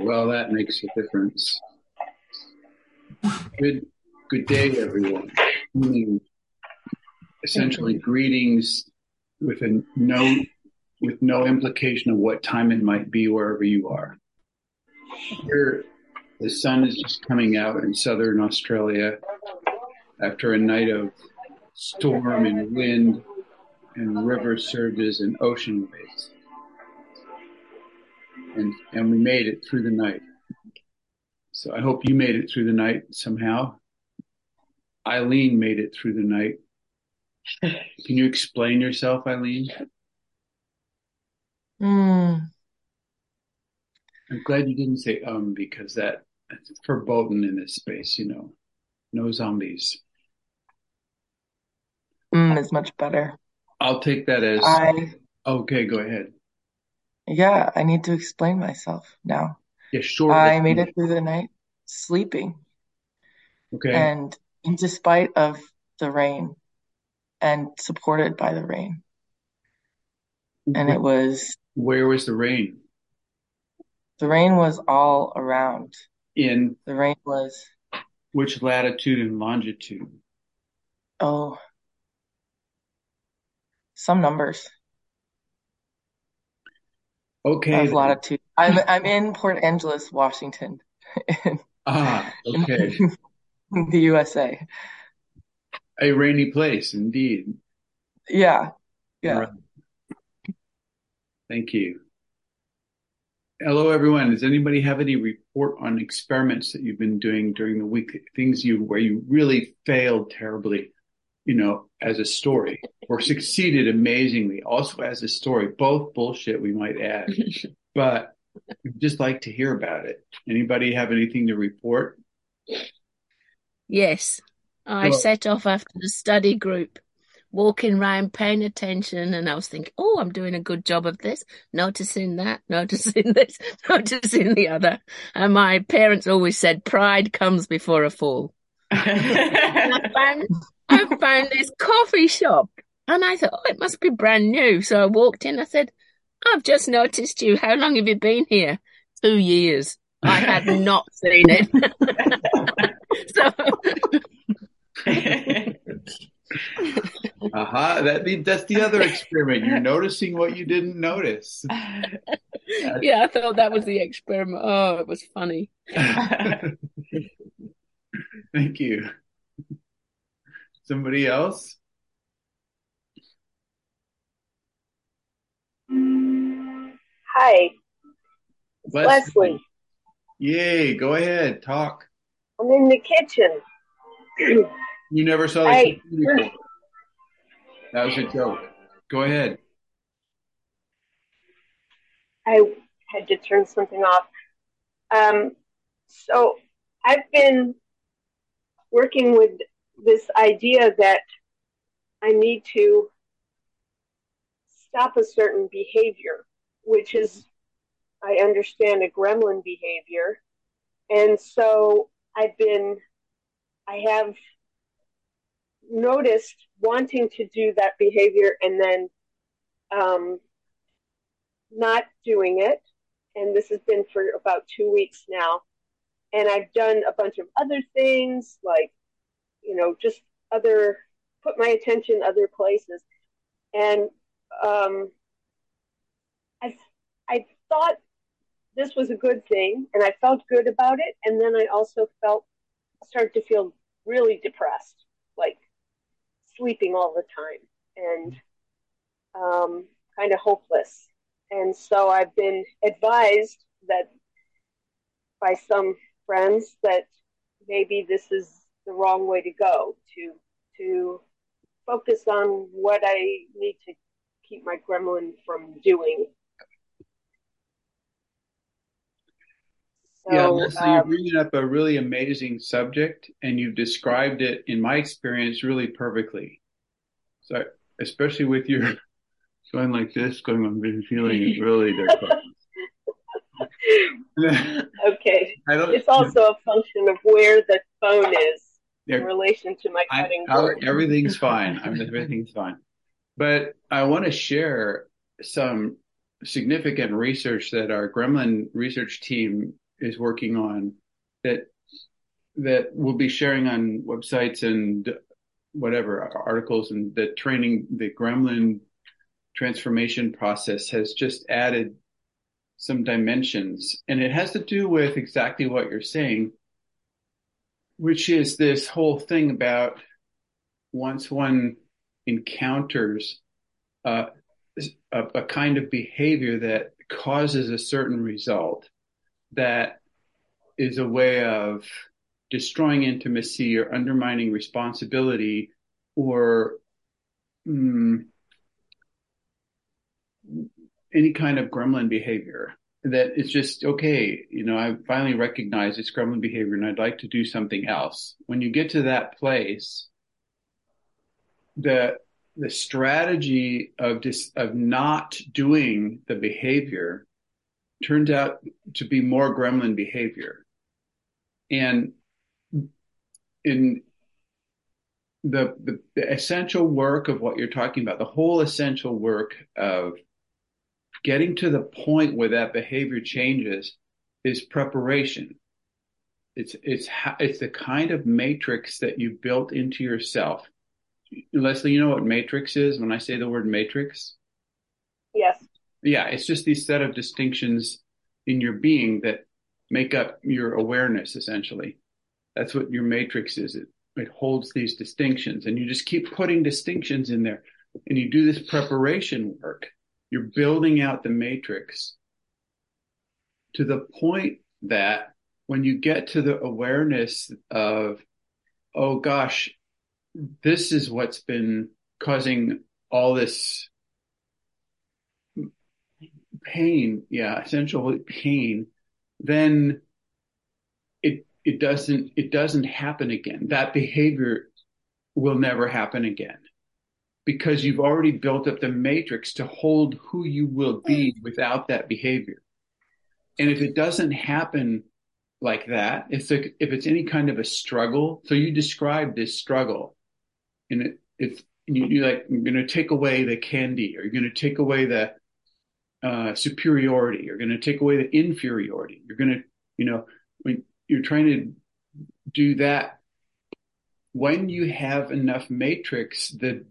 Well, that makes a difference. Good, good day, everyone. Essentially, greetings with a note, with no implication of what time it might be wherever you are. Here, the sun is just coming out in southern Australia after a night of storm and wind and river surges and ocean waves. And, and we made it through the night. So I hope you made it through the night somehow. Eileen made it through the night. Can you explain yourself, Eileen? Mm. I'm glad you didn't say um because that that's verboten in this space, you know. No zombies. Mm is much better. I'll take that as I, okay, go ahead. Yeah, I need to explain myself now. Yeah, sure. I made it through the night sleeping Okay. and in despite of the rain and supported by the rain. And it was, Where was the rain? the rain was all around. In The rain was, which latitude and longitude? oh, some numbers Okay. A lot of latitude. I'm, I'm in Port Angeles, Washington, in, Ah, okay. in the USA. A rainy place, indeed. Yeah. Yeah. Right. Thank you. Hello, everyone. Does anybody have any report on experiments that you've been doing during the week? Things you where you really failed terribly, you know, as a story, or succeeded amazingly, also as a story. Both bullshit, we might add, but we'd just like to hear about it. Anybody have anything to report? Yes, I Well- set off after the study group, walking around paying attention, and I was thinking, oh, I'm doing a good job of this, noticing that, noticing this, noticing the other. And my parents always said, pride comes before a fall. And I found, this coffee shop, and I thought, oh, it must be brand new. So I walked in, I said, I've just noticed you. How long have you been here? Two years. I had not seen it. so Aha, uh-huh. that that's the other experiment. You're noticing what you didn't notice. yeah, I thought that was the experiment. Oh, it was funny. Thank you. Somebody else? Hi, Les- Leslie. Yay, go ahead, talk. I'm in the kitchen. You never saw the Hey. Before. That was a joke. Go ahead. I had to turn something off. Um, so I've been working with this idea that I need to stop a certain behavior, which is, I understand, a gremlin behavior. And so I've been, I have noticed wanting to do that behavior and then um, not doing it. And this has been for about two weeks now. And I've done a bunch of other things, like, you know, just other, put my attention other places. And um, I, I thought this was a good thing, and I felt good about it. And then I also felt, started to feel really depressed, like sleeping all the time and um, kind of hopeless. And so I've been advised that by some friends that maybe this is the wrong way to go to to focus on what I need to keep my gremlin from doing. So, yeah, Leslie, you're um, bringing up a really amazing subject, and you've described it, in my experience, really perfectly. So, especially with your going like this, going, I've been feeling really depressed. okay. It's also a function of where the phone is in relation to my cutting I- board. everything's fine. I'm, everything's fine. But I want to share some significant research that our Gremlin research team is working on that that we'll be sharing on websites and whatever articles and the training the gremlin transformation process has just added some dimensions and it has to do with exactly what you're saying which is this whole thing about once one encounters uh, a, a kind of behavior that causes a certain result that is a way of destroying intimacy or undermining responsibility or mm, any kind of gremlin behavior that it's just okay you know i finally recognize it's gremlin behavior and i'd like to do something else. When you get to that place the the strategy of dis, of not doing the behavior turns out to be more gremlin behavior. And in the, the, the essential work of what you're talking about, the whole essential work of getting to the point where that behavior changes is preparation. It's, it's, it's the kind of matrix that you built into yourself. Leslie, you know what matrix is when I say the word matrix? Yes. Yeah, it's just these set of distinctions in your being that make up your awareness essentially. That's what your matrix is. It, it holds these distinctions and you just keep putting distinctions in there and you do this preparation work. You're building out the matrix to the point that when you get to the awareness of, oh gosh, this is what's been causing all this pain. Yeah, essential pain. Then it doesn't it doesn't happen again. That behavior will never happen again because you've already built up the matrix to hold who you will be without that behavior. And if it doesn't happen like that, if if it's any kind of a struggle, so you describe this struggle, and it, it's you, you like you're going to take away the candy, or you're going to take away the uh, superiority, you're going to take away the inferiority. You're going to, you know, when you're trying to do that when you have enough matrix the,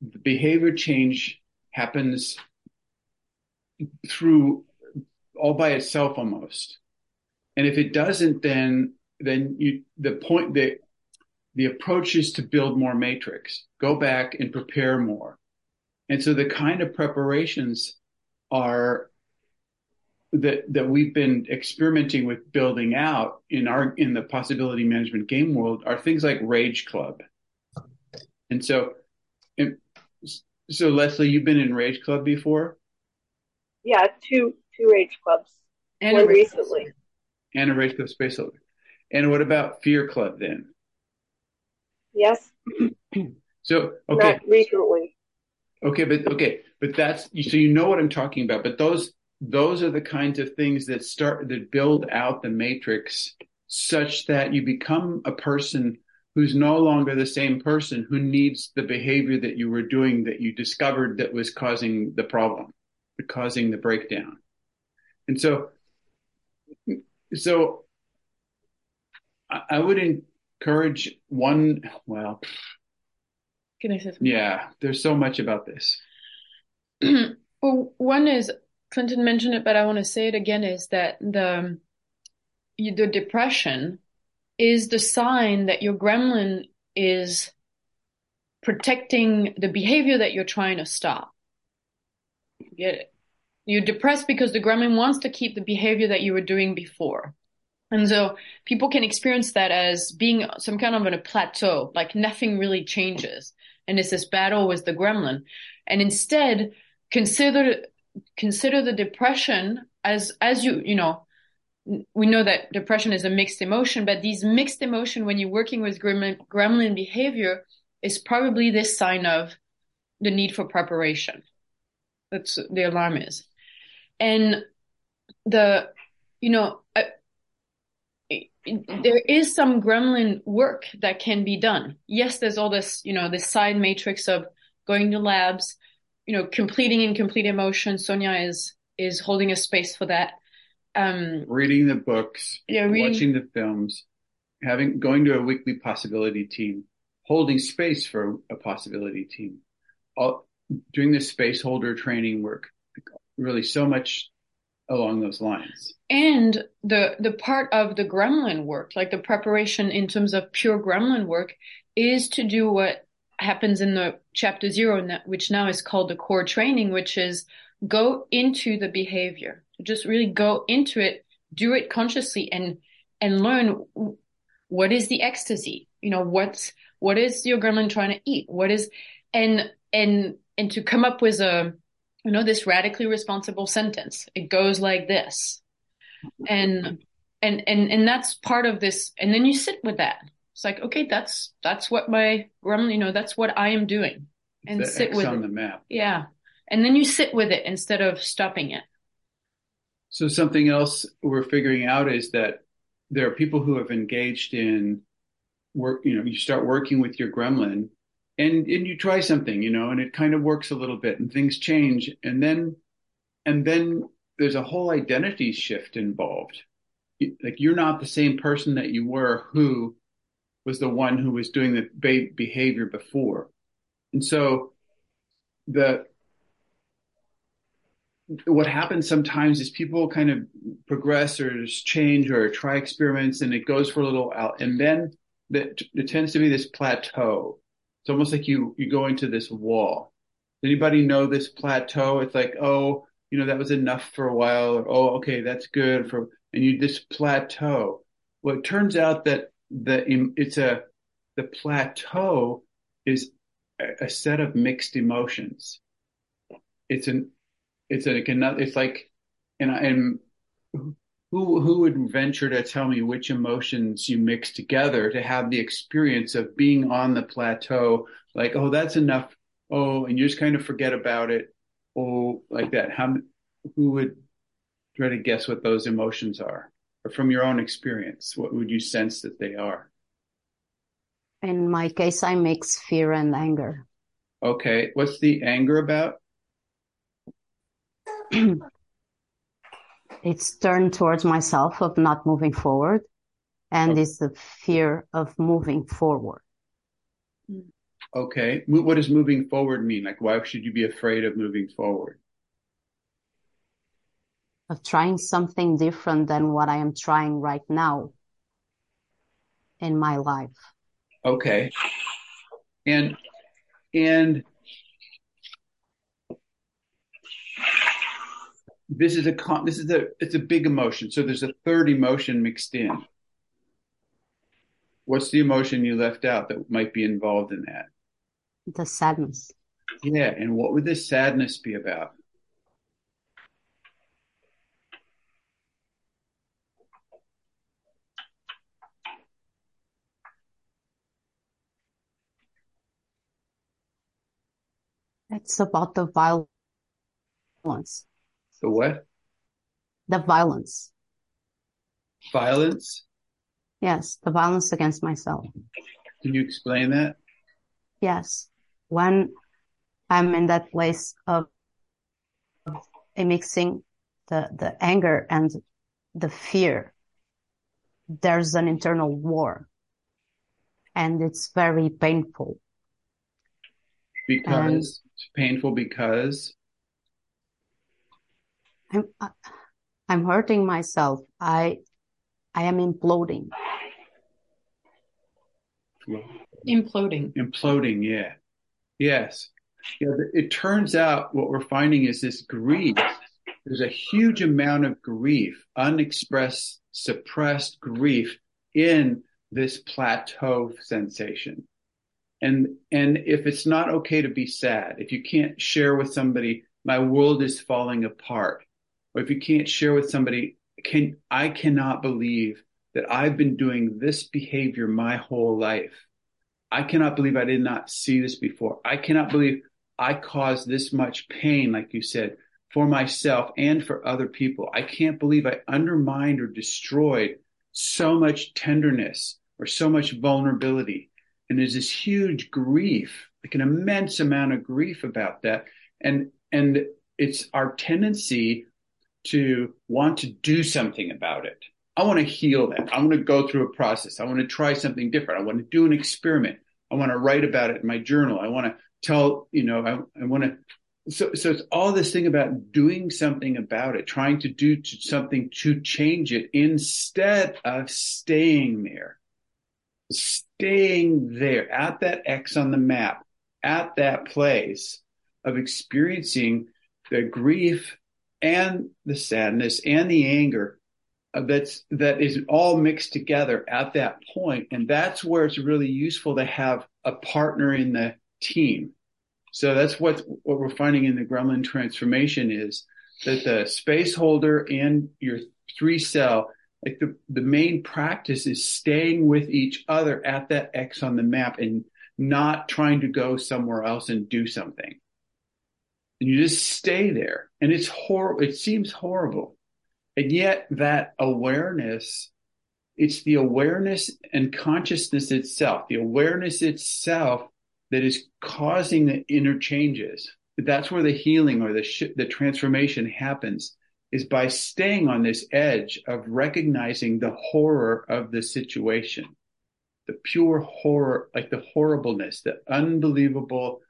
the behavior change happens through all by itself almost and if it doesn't then then you the point that the approach is to build more matrix go back and prepare more and so the kind of preparations are that that we've been experimenting with building out in our in the possibility management game world are things like Rage Club. And so so Leslie, you've been in Rage Club before? Yeah, two two Rage Clubs. And One recently. And a Rage Club Space Olympic. And what about Fear Club then? Yes. so okay. Not recently. Okay, but okay, but that's so you know what I'm talking about. But those those are the kinds of things that start that build out the matrix such that you become a person who's no longer the same person who needs the behavior that you were doing that you discovered that was causing the problem, causing the breakdown. And so, so I would encourage one, well, can I say something? Yeah, there's so much about this. well, one is Clinton mentioned it, but I want to say it again is that the, the depression is the sign that your gremlin is protecting the behavior that you're trying to stop. You Get it? You're depressed because the gremlin wants to keep the behavior that you were doing before. And so people can experience that as being some kind of on a plateau, like nothing really changes. And it's this battle with the gremlin. And instead, consider consider the depression as as you you know we know that depression is a mixed emotion but these mixed emotion when you're working with gremlin, gremlin behavior is probably this sign of the need for preparation that's the alarm is and the you know there is some gremlin work that can be done yes there's all this you know this side matrix of going to labs you know, completing incomplete emotion. Sonia is is holding a space for that. Um, reading the books, yeah, reading, watching the films, having going to a weekly possibility team, holding space for a possibility team, all, doing the space holder training work, really so much along those lines. And the the part of the gremlin work, like the preparation in terms of pure gremlin work, is to do what happens in the chapter zero, which now is called the core training, which is go into the behavior. Just really go into it, do it consciously and and learn what is the ecstasy? You know, what's what is your gremlin trying to eat? What is and and and to come up with a you know this radically responsible sentence. It goes like this. And and and and that's part of this and then you sit with that it's like, okay, that's, that's what my gremlin, you know, that's what I am doing and sit X with on it. the map. Yeah. And then you sit with it instead of stopping it. So something else we're figuring out is that there are people who have engaged in work, you know, you start working with your gremlin and, and you try something, you know, and it kind of works a little bit and things change. And then, and then there's a whole identity shift involved. Like you're not the same person that you were who was the one who was doing the behavior before. And so the what happens sometimes is people kind of progress or change or try experiments and it goes for a little out and then the, there tends to be this plateau. It's almost like you, you go into this wall. Anybody know this plateau? It's like, oh, you know, that was enough for a while or, oh, okay, that's good for, and you, this plateau. Well, it turns out that the it's a the plateau is a set of mixed emotions. It's an it's a it's like and and who who would venture to tell me which emotions you mix together to have the experience of being on the plateau like oh that's enough oh and you just kind of forget about it oh like that how who would try to guess what those emotions are or from your own experience, what would you sense that they are? In my case, I mix fear and anger. Okay. What's the anger about? it's turned towards myself of not moving forward and okay. it's the fear of moving forward. Okay. What does moving forward mean? Like, why should you be afraid of moving forward? of trying something different than what I am trying right now in my life. Okay. And, and this is a con, this is a, it's a big emotion. So there's a third emotion mixed in. What's the emotion you left out that might be involved in that? The sadness. Yeah. And what would this sadness be about? It's about the violence. The what? The violence. Violence? Yes, the violence against myself. Can you explain that? Yes. When I'm in that place of, of mixing the, the anger and the fear, there's an internal war and it's very painful. Because painful because I'm uh, I'm hurting myself. I I am imploding. Imploding. Imploding, yeah. Yes. Yeah, it turns out what we're finding is this grief. There's a huge amount of grief, unexpressed, suppressed grief in this plateau sensation and and if it's not okay to be sad if you can't share with somebody my world is falling apart or if you can't share with somebody can i cannot believe that i've been doing this behavior my whole life. I cannot believe i did not see this before. I cannot believe i caused this much pain like you said for myself and for other people. I can't believe i undermined or destroyed so much tenderness or so much vulnerability. And there's this huge grief, like an immense amount of grief about that. And, and it's our tendency to want to do something about it. I want to heal that. I want to go through a process. I want to try something different. I want to do an experiment. I want to write about it in my journal. I want to tell, you know, I, I want to. So, so it's all this thing about doing something about it, trying to do something to change it instead of staying there, staying there at that X on the map, at that place of experiencing the grief and the sadness and the anger that's that is all mixed together at that point and that's where it's really useful to have a partner in the team so that's what what we're finding in the gremlin transformation is that the space holder and your three cell like the, the main practice is staying with each other at that X on the map and not trying to go somewhere else and do something. You just stay there. And it's horrible. It seems horrible. And yet that awareness, it's the awareness and consciousness itself, the awareness itself that is causing the interchanges. That's where the healing or the sh- the transformation happens is by staying on this edge of recognizing the horror of the situation, the pure horror, like the horribleness, the unbelievable.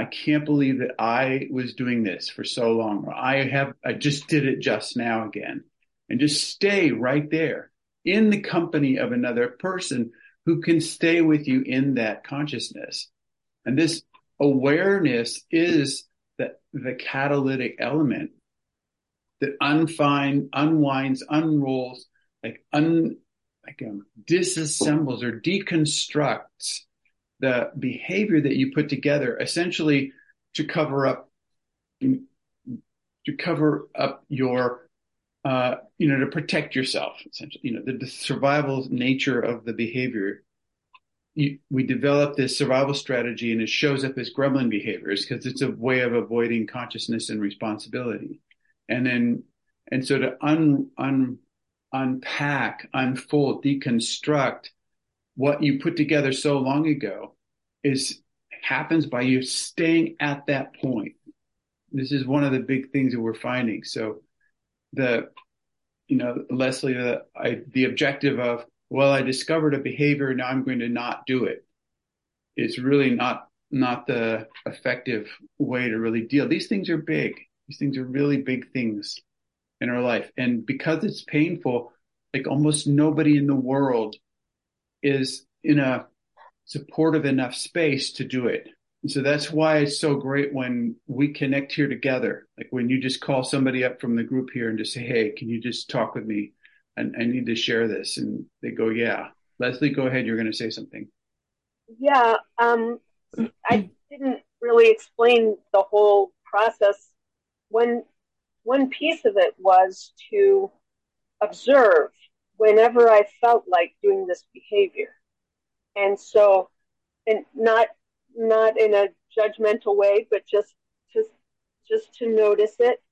I can't believe that I was doing this for so long. Or I have, I just did it just now again and just stay right there in the company of another person who can stay with you in that consciousness. And this awareness is the, the catalytic element that unfind, unwinds, unrolls, like un, like um, disassembles or deconstructs the behavior that you put together essentially to cover up to cover up your uh, you know, to protect yourself, essentially, you know, the, the survival nature of the behavior. You, we develop this survival strategy and it shows up as gremlin behaviors because it's a way of avoiding consciousness and responsibility. And then, and so to un, un, unpack, unfold, deconstruct what you put together so long ago is happens by you staying at that point. This is one of the big things that we're finding. So the you know Leslie the I, the objective of well I discovered a behavior now I'm going to not do it is really not not the effective way to really deal. These things are big. These things are really big things in our life, and because it's painful, like almost nobody in the world is in a supportive enough space to do it. And so that's why it's so great when we connect here together. Like when you just call somebody up from the group here and just say, Hey, can you just talk with me? And I need to share this. And they go, Yeah. Leslie, go ahead. You're going to say something. Yeah. Um, I didn't really explain the whole process. One, one piece of it was to observe whenever I felt like doing this behavior. And so, and not not in a judgmental way, but just just just to notice it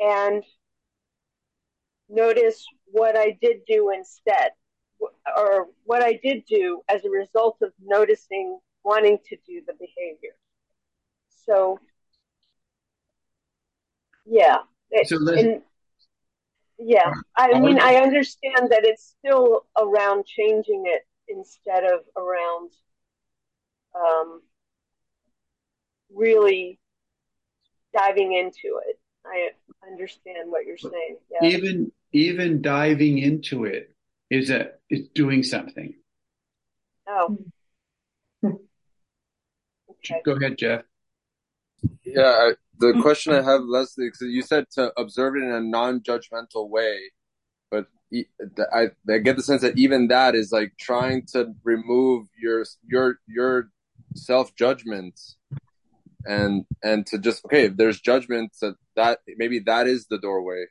and notice what I did do instead, or what I did do as a result of noticing wanting to do the behavior. So, yeah. So and, yeah, I mean, I understand that it's still around changing it instead of around um, really diving into it. I understand what you're saying. Yeah. Even even diving into it is a is doing something. Oh. okay. Go ahead, Jeff. Yeah, the question I have, Leslie, because you said to observe it in a non-judgmental way, but I I get the sense that even that is like trying to remove your your your self judgments and and to just okay if there's judgment that that maybe that is the doorway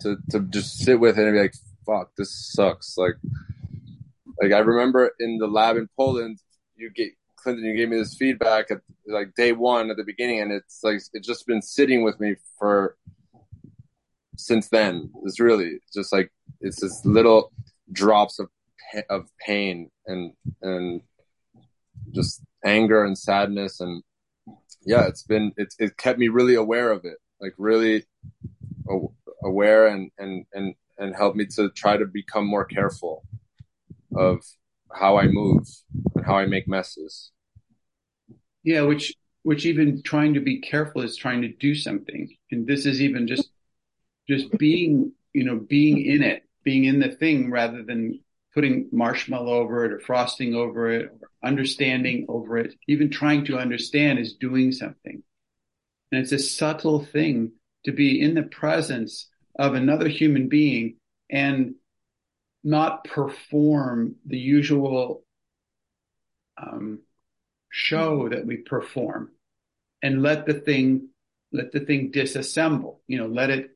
to to just sit with it and be like fuck this sucks. Like like i remember in the lab in poland you get clinton you gave me this feedback at like day one at the beginning and it's like it's just been sitting with me for since then it's really just like it's this little drops of of pain and and just anger and sadness and yeah, it's been it's it kept me really aware of it, like really aware and and and and help me to try to become more careful of how I move and how I make messes. Yeah, which which even trying to be careful is trying to do something. And this is even just just being, you know, being in it, being in the thing rather than putting marshmallow over it or frosting over it or understanding over it. Even trying to understand is doing something. And it's a subtle thing to be in the presence of another human being and not perform the usual um, show that we perform and let the thing let the thing disassemble you know let it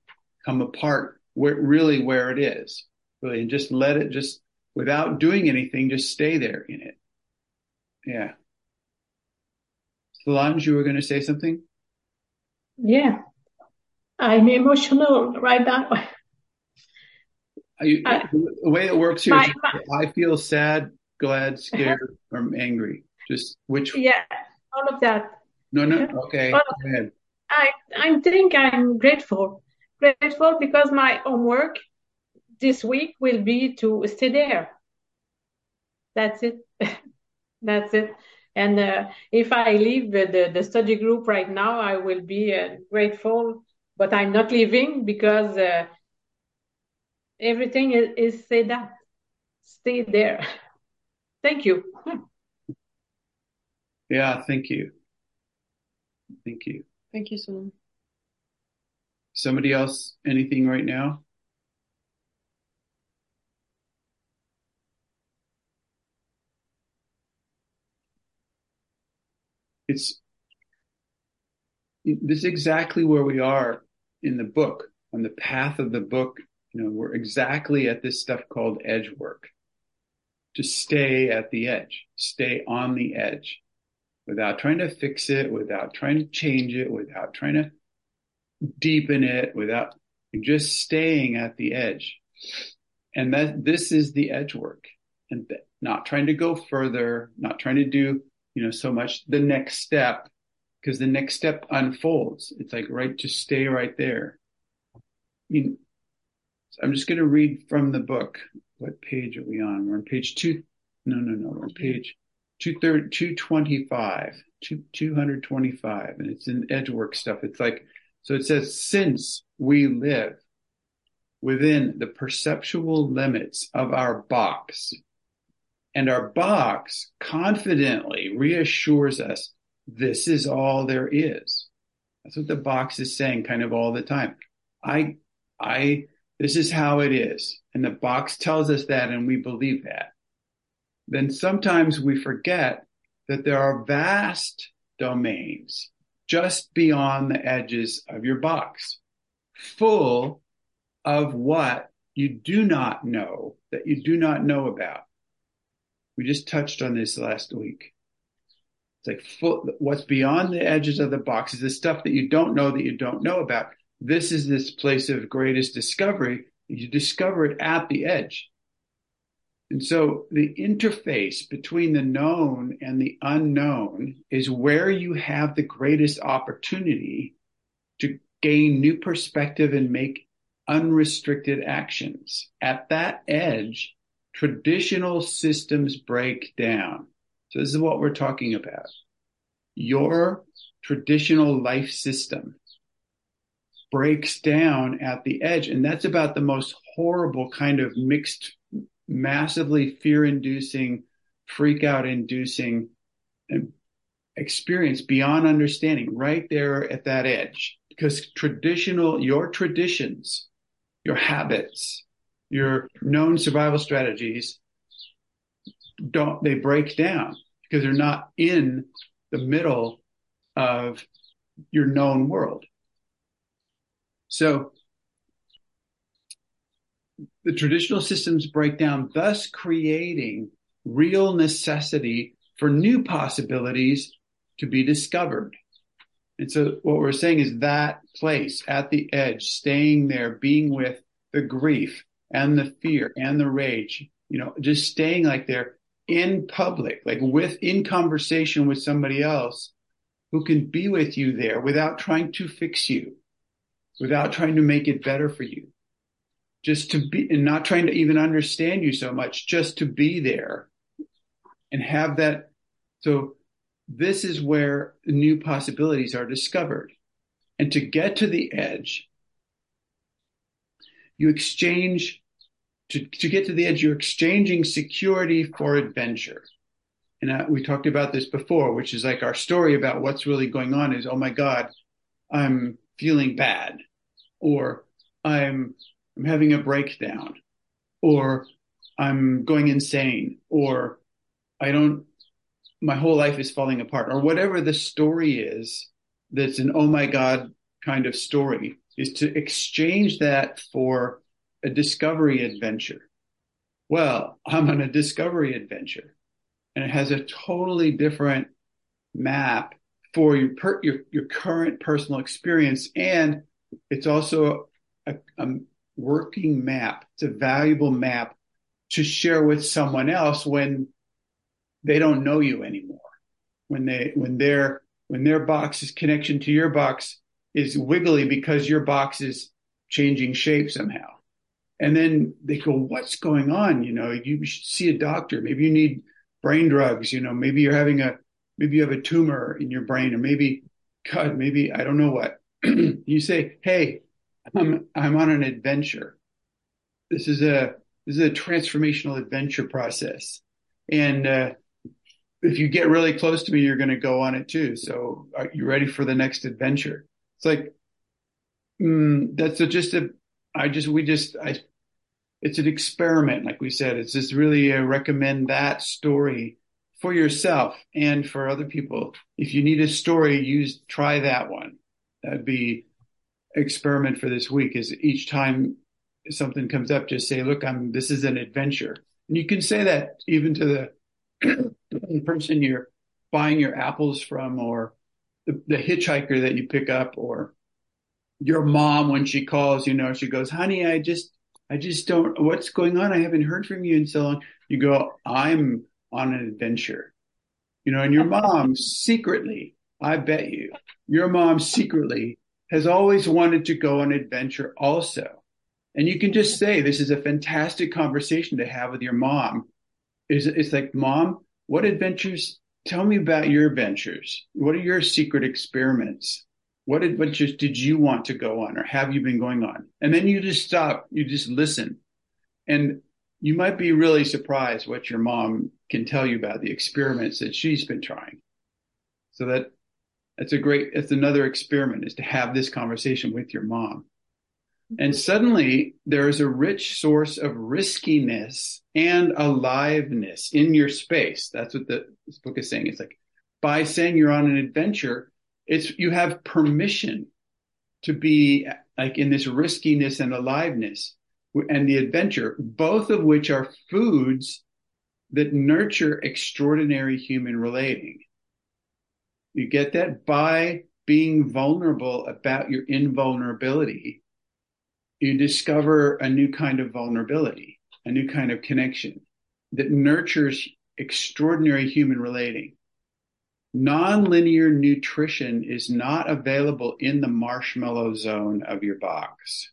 come apart where really where it is really and just let it just without doing anything just stay there in it. Yeah. Solange you were going to say something? Yeah. I'm emotional right now. You, uh, the way it works here, my, my, I feel sad, glad, scared, or angry. Just which? Yeah, all of that. No, no. Okay, go. I I think I'm grateful, grateful because my homework this week will be to stay there. That's it. That's it. And uh, if I leave the, the study group right now, I will be uh, grateful. But I'm not leaving because uh, everything is, is say that stay there thank you yeah thank you. Thank you. Thank you so somebody else anything right now? It's this is exactly where we are in the book on the path of the book. You know, we're exactly at this stuff called edge work. To stay at the edge, stay on the edge without trying to fix it, without trying to change it, without trying to deepen it, without just staying at the edge. And that this is the edge work and not trying to go further, not trying to do, you know, so much the next step because the next step unfolds. It's like, right, just stay right there. I mean, I'm just going to read from the book. What page are we on? We're on page two. No, no, no. We're on page 225, 225. And it's in edgework stuff. It's like, so it says, since we live within the perceptual limits of our box, and our box confidently reassures us this is all there is. That's what the box is saying kind of all the time. I, I this is how it is. And the box tells us that and we believe that. Then sometimes we forget that there are vast domains just beyond the edges of your box, full of what you do not know that you do not know about. We just touched on this last week. It's like full, what's beyond the edges of the box is the stuff that you don't know that you don't know about this is this place of greatest discovery. You discover it at the edge. And so the interface between the known and the unknown is where you have the greatest opportunity to gain new perspective and make unrestricted actions. At that edge, traditional systems break down. So this is what we're talking about. Your traditional life system breaks down at the edge. And that's about the most horrible kind of mixed, massively fear inducing, freak out inducing experience beyond understanding right there at that edge. Because traditional, your traditions, your habits, your known survival strategies don't, they break down because they're not in the middle of your known world. So the traditional systems break down, thus creating real necessity for new possibilities to be discovered. And so what we're saying is that place at the edge, staying there, being with the grief and the fear and the rage, you know, just staying like there in public, like with, in conversation with somebody else who can be with you there without trying to fix you without trying to make it better for you. Just to be, and not trying to even understand you so much, just to be there and have that. So this is where new possibilities are discovered. And to get to the edge, you exchange, to, to get to the edge, you're exchanging security for adventure. And uh, we talked about this before, which is like our story about what's really going on is, oh my God, I'm feeling bad, or I'm, I'm having a breakdown, or I'm going insane, or I don't, my whole life is falling apart, or whatever the story is that's an oh my God kind of story, is to exchange that for a discovery adventure. Well, I'm on a discovery adventure and it has a totally different map for your, per, your, your current personal experience. And it's also a, a working map. It's a valuable map to share with someone else when they don't know you anymore. When they, when their, when their box's connection to your box is wiggly because your box is changing shape somehow. And then they go, what's going on? You know, you should see a doctor. Maybe you need brain drugs. You know, maybe you're having a, maybe you have a tumor in your brain or maybe, God, maybe I don't know what. you say, Hey, I'm, I'm on an adventure. This is a, this is a transformational adventure process. And, uh, if you get really close to me, you're going to go on it too. So are you ready for the next adventure? It's like, mm, that's a, just a, I just, we just, I, it's an experiment. Like we said, it's just really a recommend that story for yourself and for other people. If you need a story, use, try that one. That'd be experiment for this week is each time something comes up, just say, look, I'm, this is an adventure. And you can say that even to the, person you're buying your apples from or the, the hitchhiker that you pick up or your mom when she calls, you know, she goes, honey, I just, I just don't, what's going on? I haven't heard from you in so long. You go, I'm on an adventure, you know, and your mom secretly, I bet you, your mom secretly has always wanted to go on adventure also. And you can just say, this is a fantastic conversation to have with your mom. Is it's like, mom, what adventures? Tell me about your adventures. What are your secret experiments? What adventures did you want to go on or have you been going on? And then you just stop, you just listen. And you might be really surprised what your mom can tell you about the experiments that she's been trying. So that that's a great, it's another experiment is to have this conversation with your mom. Mm-hmm. And suddenly there is a rich source of riskiness and aliveness in your space. That's what the, this book is saying. It's like by saying you're on an adventure, it's, you have permission to be like in this riskiness and aliveness and the adventure, both of which are foods that nurture extraordinary human relating. You get that by being vulnerable about your invulnerability you discover a new kind of vulnerability, a new kind of connection that nurtures extraordinary human relating. Nonlinear nutrition is not available in the marshmallow zone of your box.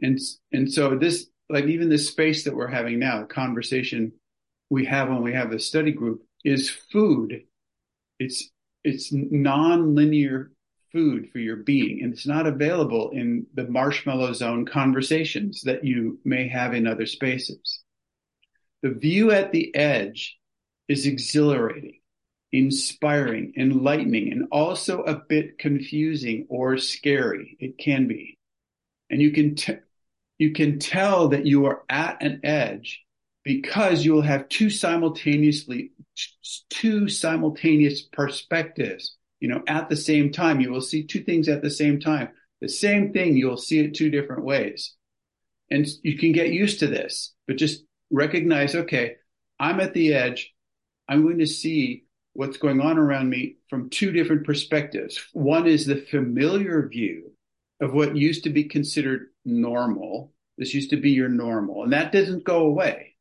And, and so this, like even the space that we're having now, the conversation we have when we have the study group is food. It's, it's non-linear food for your being and it's not available in the marshmallow zone conversations that you may have in other spaces. The view at the edge is exhilarating, inspiring, enlightening, and also a bit confusing or scary. It can be. And you can, t- you can tell that you are at an edge because you will have two simultaneously, two simultaneous perspectives you know, at the same time. You will see two things at the same time. The same thing, you'll see it two different ways. And you can get used to this, but just recognize, okay, I'm at the edge. I'm going to see what's going on around me from two different perspectives. One is the familiar view of what used to be considered normal. This used to be your normal, and that doesn't go away.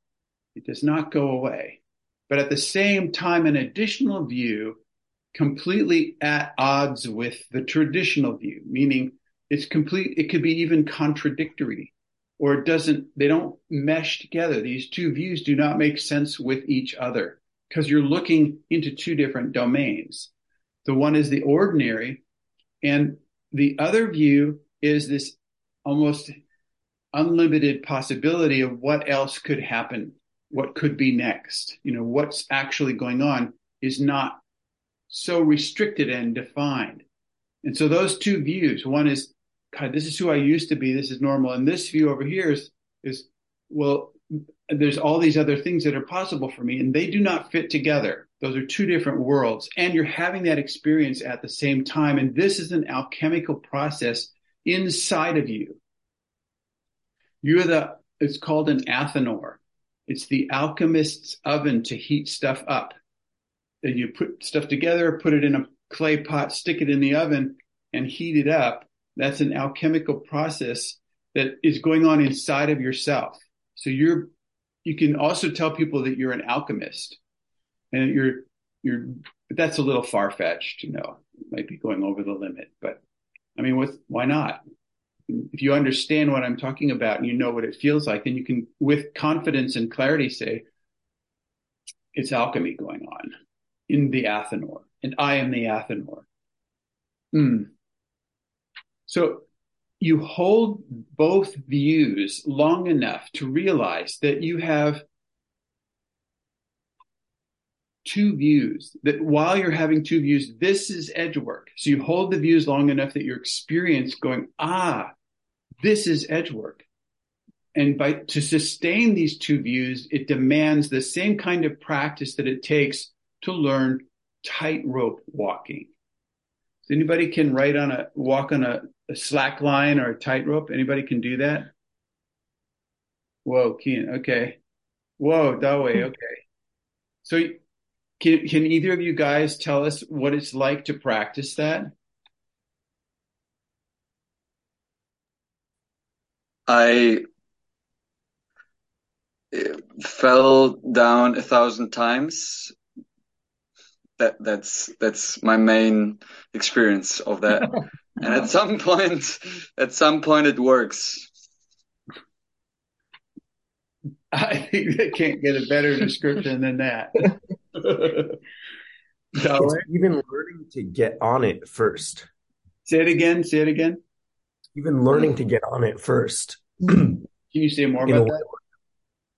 It does not go away. But at the same time, an additional view completely at odds with the traditional view, meaning it's complete. It could be even contradictory or it doesn't, they don't mesh together. These two views do not make sense with each other because you're looking into two different domains. The one is the ordinary and the other view is this almost unlimited possibility of what else could happen, what could be next. You know, what's actually going on is not so restricted and defined. And so those two views, one is, God, this is who I used to be. This is normal. And this view over here is, is, well, there's all these other things that are possible for me and they do not fit together. Those are two different worlds and you're having that experience at the same time. And this is an alchemical process inside of you. You're the, it's called an athanor. It's the alchemist's oven to heat stuff up. You put stuff together, put it in a clay pot, stick it in the oven and heat it up. That's an alchemical process that is going on inside of yourself. So you're, you can also tell people that you're an alchemist and you're, you're, but that's a little far fetched, you know, it might be going over the limit, but I mean, with, why not? If you understand what I'm talking about and you know what it feels like, then you can, with confidence and clarity, say, it's alchemy going on in the Athanor, and I am the Athanor. Mm. So you hold both views long enough to realize that you have two views that while you're having two views, this is edge work. So you hold the views long enough that you're experience going, ah, this is edge work. And by to sustain these two views, it demands the same kind of practice that it takes to learn tightrope walking. So anybody can write on a walk on a a slack line or a tightrope? Anybody can do that? Whoa, Keen. Okay. Whoa, Dawe. Hmm. Okay. So can, can either of you guys tell us what it's like to practice that? I fell down a thousand times. That that's that's my main experience of that. and at some point, at some point, it works. I think they can't get a better description than that. even learning to get on it first. Say it again. Say it again. Even learning to get on it first. Can you say more about that?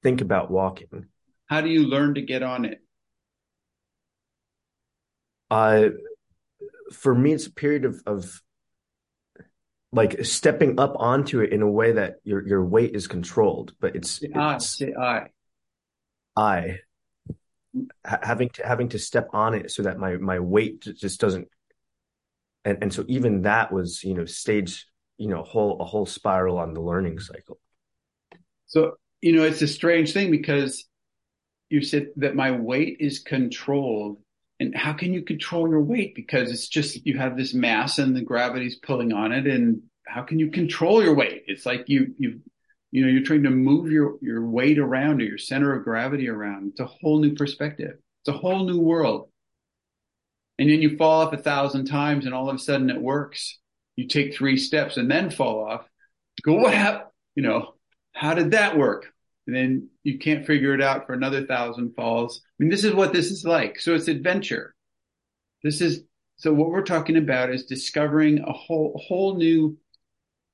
Think about walking. How do you learn to get on it? Uh, for me, it's a period of, of like stepping up onto it in a way that your your weight is controlled, but it's, I, it's I, I having to having to step on it so that my my weight just doesn't and and so even that was you know stage you know whole a whole spiral on the learning cycle. So you know it's a strange thing because you said that my weight is controlled and how can you control your weight? Because it's just you have this mass and the gravity's pulling on it and how can you control your weight? It's like you you you know you're trying to move your your weight around or your center of gravity around it's a whole new perspective it's a whole new world and then you fall off a thousand times and all of a sudden it works you take three steps and then fall off go what happened you know how did that work and then you can't figure it out for another thousand falls. I mean, this is what this is like. So it's adventure. This is, so what we're talking about is discovering a whole, whole new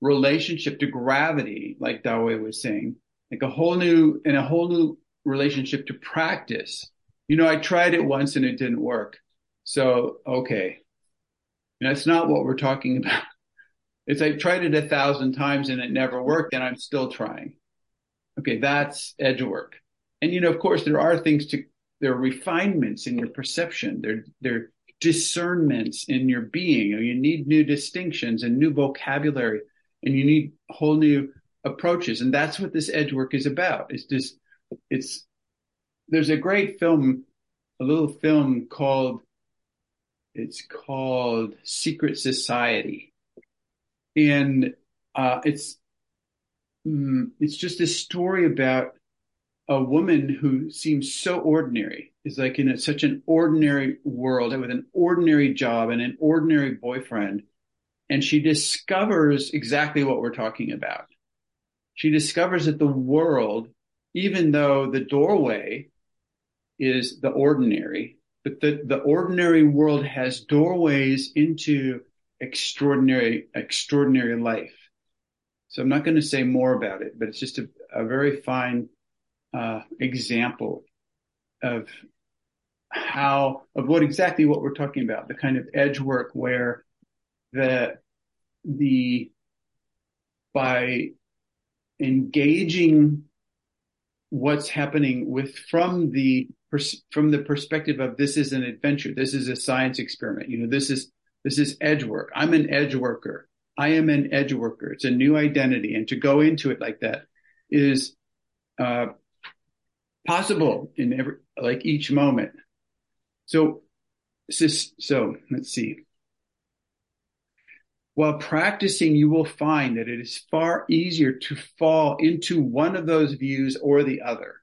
relationship to gravity, like Dawe was saying, like a whole new, and a whole new relationship to practice. You know, I tried it once and it didn't work. So, okay. And that's not what we're talking about. It's I tried it a thousand times and it never worked and I'm still trying. Okay, that's edge work. And you know, of course, there are things to there are refinements in your perception. There there are discernments in your being. You need new distinctions and new vocabulary, and you need whole new approaches. And that's what this edge work is about. It's just it's there's a great film, a little film called it's called Secret Society. And uh, it's mm, it's just a story about a woman who seems so ordinary is like in a, such an ordinary world with an ordinary job and an ordinary boyfriend and she discovers exactly what we're talking about. She discovers that the world, even though the doorway is the ordinary, but the, the ordinary world has doorways into extraordinary, extraordinary life. So I'm not going to say more about it, but it's just a, a very fine uh, example of how of what exactly what we're talking about the kind of edge work where the the by engaging what's happening with from the from the perspective of this is an adventure this is a science experiment you know this is this is edge work. I'm an edge worker. I am an edge worker. It's a new identity. And to go into it like that is uh, possible in every like each moment. So so let's see while practicing, you will find that it is far easier to fall into one of those views or the other.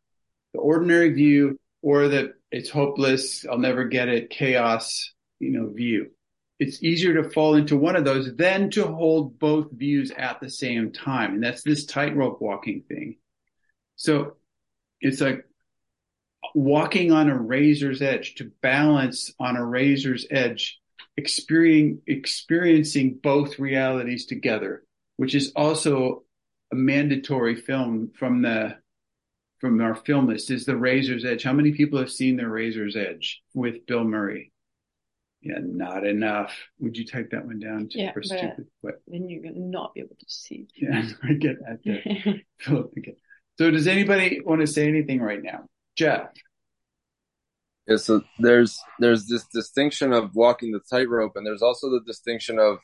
The ordinary view or the it's hopeless, I'll never get it, chaos, you know, view. It's easier to fall into one of those than to hold both views at the same time. And that's this tightrope walking thing. So it's like walking on a razor's edge to balance on a razor's edge experiencing, experiencing both realities together, which is also a mandatory film from the from our film list is the Razor's Edge. How many people have seen the Razor's Edge with Bill Murray? Yeah, not enough. Would you type that one down? Yeah, for stupid? What? Then you're gonna not be able to see. Yeah, I get that. so, does anybody want to say anything right now, Jeff? Yeah, so there's there's this distinction of walking the tightrope, and there's also the distinction of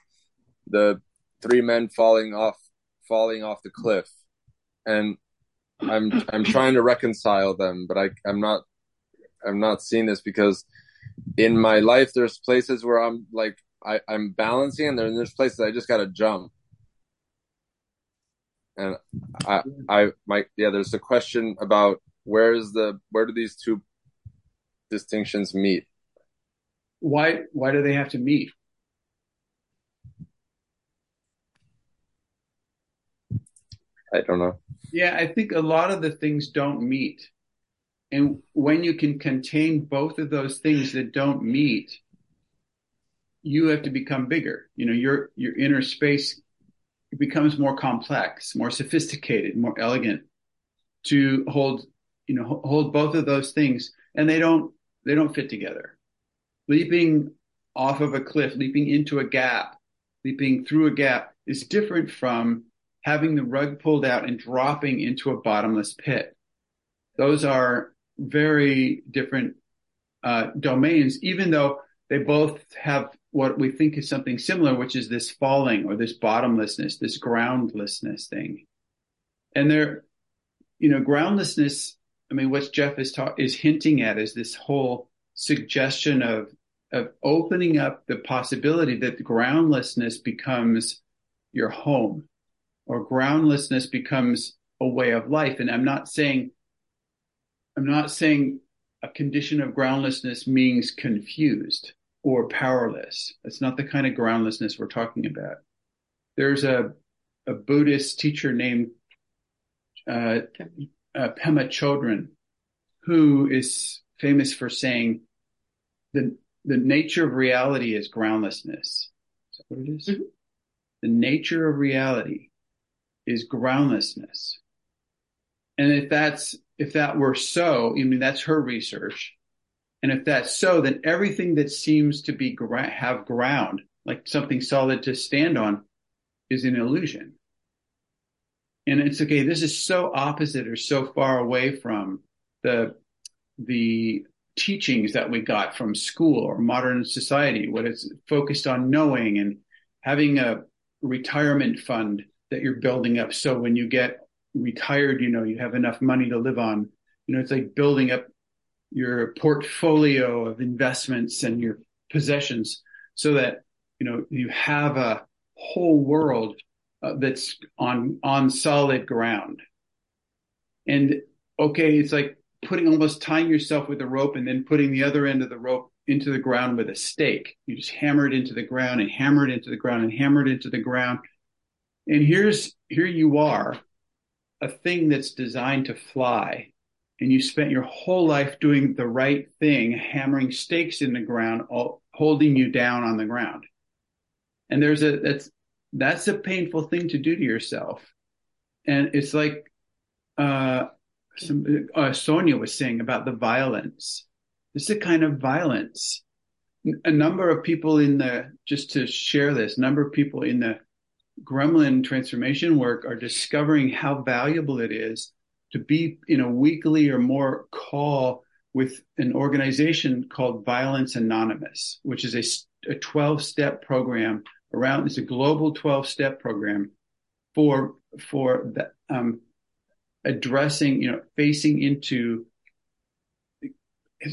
the three men falling off falling off the cliff, and I'm I'm trying to reconcile them, but I I'm not I'm not seeing this because in my life there's places where I'm like I I'm balancing, and there's places I just got to jump, and I I my yeah there's a question about where's the where do these two distinctions meet? Why why do they have to meet? I don't know. Yeah, I think a lot of the things don't meet. And when you can contain both of those things that don't meet, you have to become bigger. You know, your your inner space becomes more complex, more sophisticated, more elegant to hold, you know, hold both of those things. And they don't they don't fit together. Leaping off of a cliff, leaping into a gap, leaping through a gap is different from having the rug pulled out and dropping into a bottomless pit. Those are very different uh, domains, even though they both have what we think is something similar, which is this falling or this bottomlessness, this groundlessness thing. And they're, you know, groundlessness I mean, what Jeff is ta- is hinting at is this whole suggestion of of opening up the possibility that groundlessness becomes your home, or groundlessness becomes a way of life. And I'm not saying I'm not saying a condition of groundlessness means confused or powerless. That's not the kind of groundlessness we're talking about. There's a a Buddhist teacher named uh, uh, Pema Chodron, who is famous for saying the the nature of reality is groundlessness. Is that what it is? Mm-hmm. The nature of reality is groundlessness. And if that's if that were so, I mean that's her research. And if that's so, then everything that seems to be gra- have ground, like something solid to stand on, is an illusion and it's okay this is so opposite or so far away from the the teachings that we got from school or modern society what it's focused on knowing and having a retirement fund that you're building up. So when you get retired you know you have enough money to live on. You know it's like building up your portfolio of investments and your possessions so that you know you have a whole world uh, that's on on solid ground. And okay, it's like putting almost tying yourself with a rope and then putting the other end of the rope into the ground with a stake. You just hammer it into the ground and hammer it into the ground and hammer it into the ground. And here's here you are, a thing that's designed to fly, and you spent your whole life doing the right thing, hammering stakes in the ground, all, holding you down on the ground. And there's a that's that's a painful thing to do to yourself. And it's like uh, some, uh, Sonia was saying about the violence. This is a kind of violence. A number of people in the, just to share this, number of people in the gremlin transformation work are discovering how valuable it is to be in a weekly or more call with an organization called Violence Anonymous, which is a, a 12 step program around, it's a global 12 step program for, for the, um, addressing, you know, facing into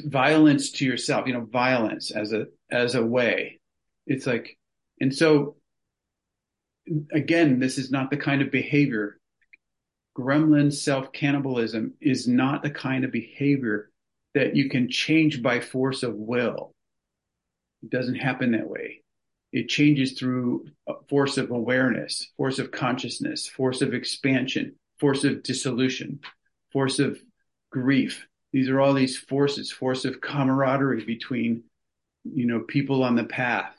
violence to yourself, you know, violence as a, as a way. It's like, and so again, this is not the kind of behavior. Gremlin self cannibalism is not the kind of behavior that you can change by force of will. It doesn't happen that way. It changes through force of awareness, force of consciousness, force of expansion, force of dissolution, force of grief. These are all these forces, force of camaraderie between, you know, people on the path.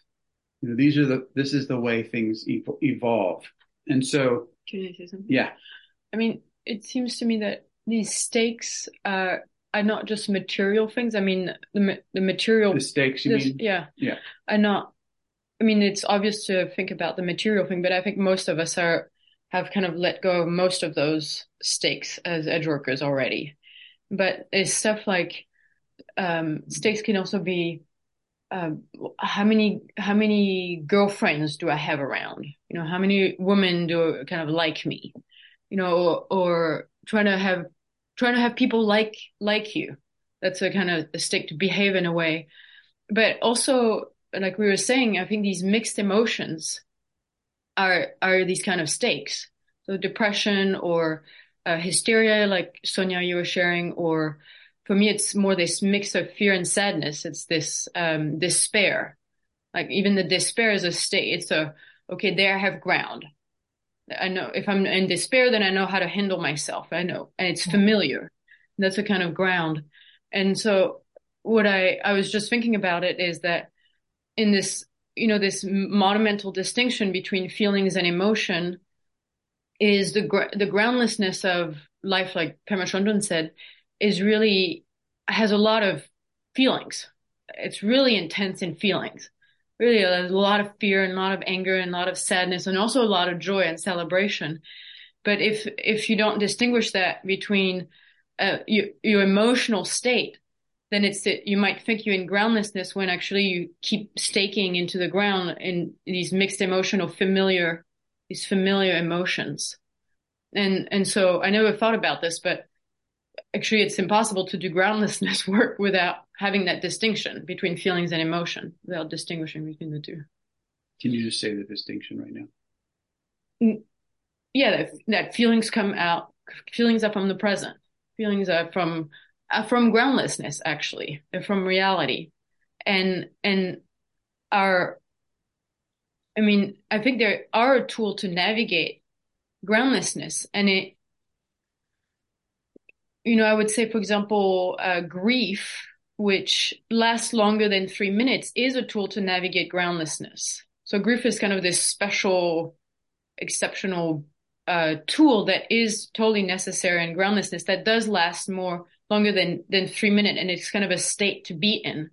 You know, these are the, this is the way things evolve. And so, can I say something? Yeah. I mean, it seems to me that these stakes uh, are not just material things. I mean, the the material the stakes. You this, mean? Yeah. Yeah. Are not. I mean, it's obvious to think about the material thing, but I think most of us are have kind of let go of most of those stakes as edge workers already. But it's stuff like um, stakes can also be um, how many how many girlfriends do I have around? You know, how many women do kind of like me? You know, or, or trying to have trying to have people like like you. That's a kind of a stake to behave in a way. But also, like we were saying, I think these mixed emotions are are these kind of stakes. So depression or uh, hysteria, like Sonia you were sharing, or for me, it's more this mix of fear and sadness. It's this um, despair. Like even the despair is a state. It's a okay. There I have ground. I know if I'm in despair, then I know how to handle myself. I know, and it's familiar. That's a kind of ground. And so, what I I was just thinking about it is that in this, you know, this monumental distinction between feelings and emotion is the the groundlessness of life, like Pema Chodron said, is really has a lot of feelings. It's really intense in feelings. Really, a lot of fear and a lot of anger and a lot of sadness and also a lot of joy and celebration. But if if you don't distinguish that between uh, your, your emotional state, then it's that you might think you're in groundlessness when actually you keep staking into the ground in these mixed emotional familiar these familiar emotions. And and so I never thought about this, but actually it's impossible to do groundlessness work without having that distinction between feelings and emotion, without distinguishing between the two. Can you just say the distinction right now? Yeah, that, that feelings come out, feelings are from the present. Feelings are from, are from groundlessness, actually. From reality. And, and are, I mean, I think they are a tool to navigate groundlessness and it, you know, I would say, for example, uh, grief, which lasts longer than three minutes, is a tool to navigate groundlessness. So grief is kind of this special, exceptional uh, tool that is totally necessary in groundlessness that does last more longer than than three minutes, and it's kind of a state to be in.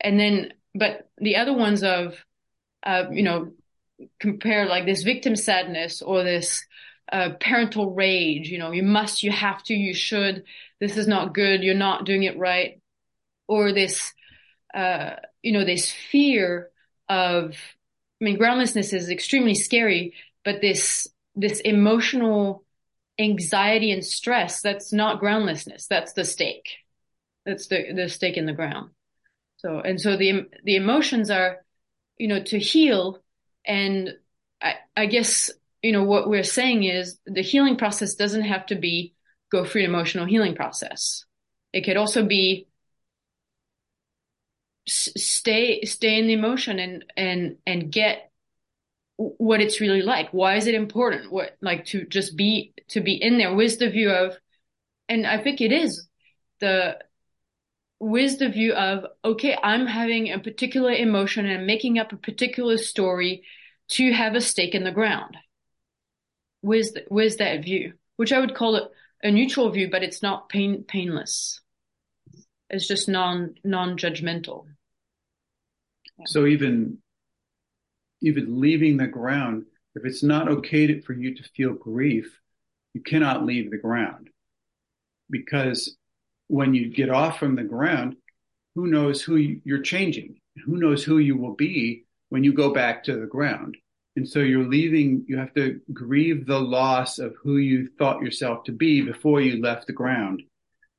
And then, but the other ones of, uh, you know, compare like this victim sadness or this uh, parental rage. You know, you must, you have to, you should. This is not good. You're not doing it right. Or this, uh, you know, this fear of, I mean, groundlessness is extremely scary, but this, this emotional anxiety and stress, that's not groundlessness. That's the stake. That's the, the stake in the ground. So, and so the, the emotions are, you know, to heal. And I, I guess you know, what we're saying is the healing process doesn't have to be go through an emotional healing process. It could also be stay stay in the emotion and and and get what it's really like. Why is it important? What like to just be to be in there? With the view of and i think it is the with the view of okay i'm having a particular emotion and i'm making up a particular story to have a stake in the ground. With with that view which i would call it a neutral view but it's not pain painless. It's just non non-judgmental. So even even leaving the ground, if it's not okay to, for you to feel grief, you cannot leave the ground because when you get off from the ground, who knows who you're changing? Who knows who you will be when you go back to the ground? And so you're leaving, you have to grieve the loss of who you thought yourself to be before you left the ground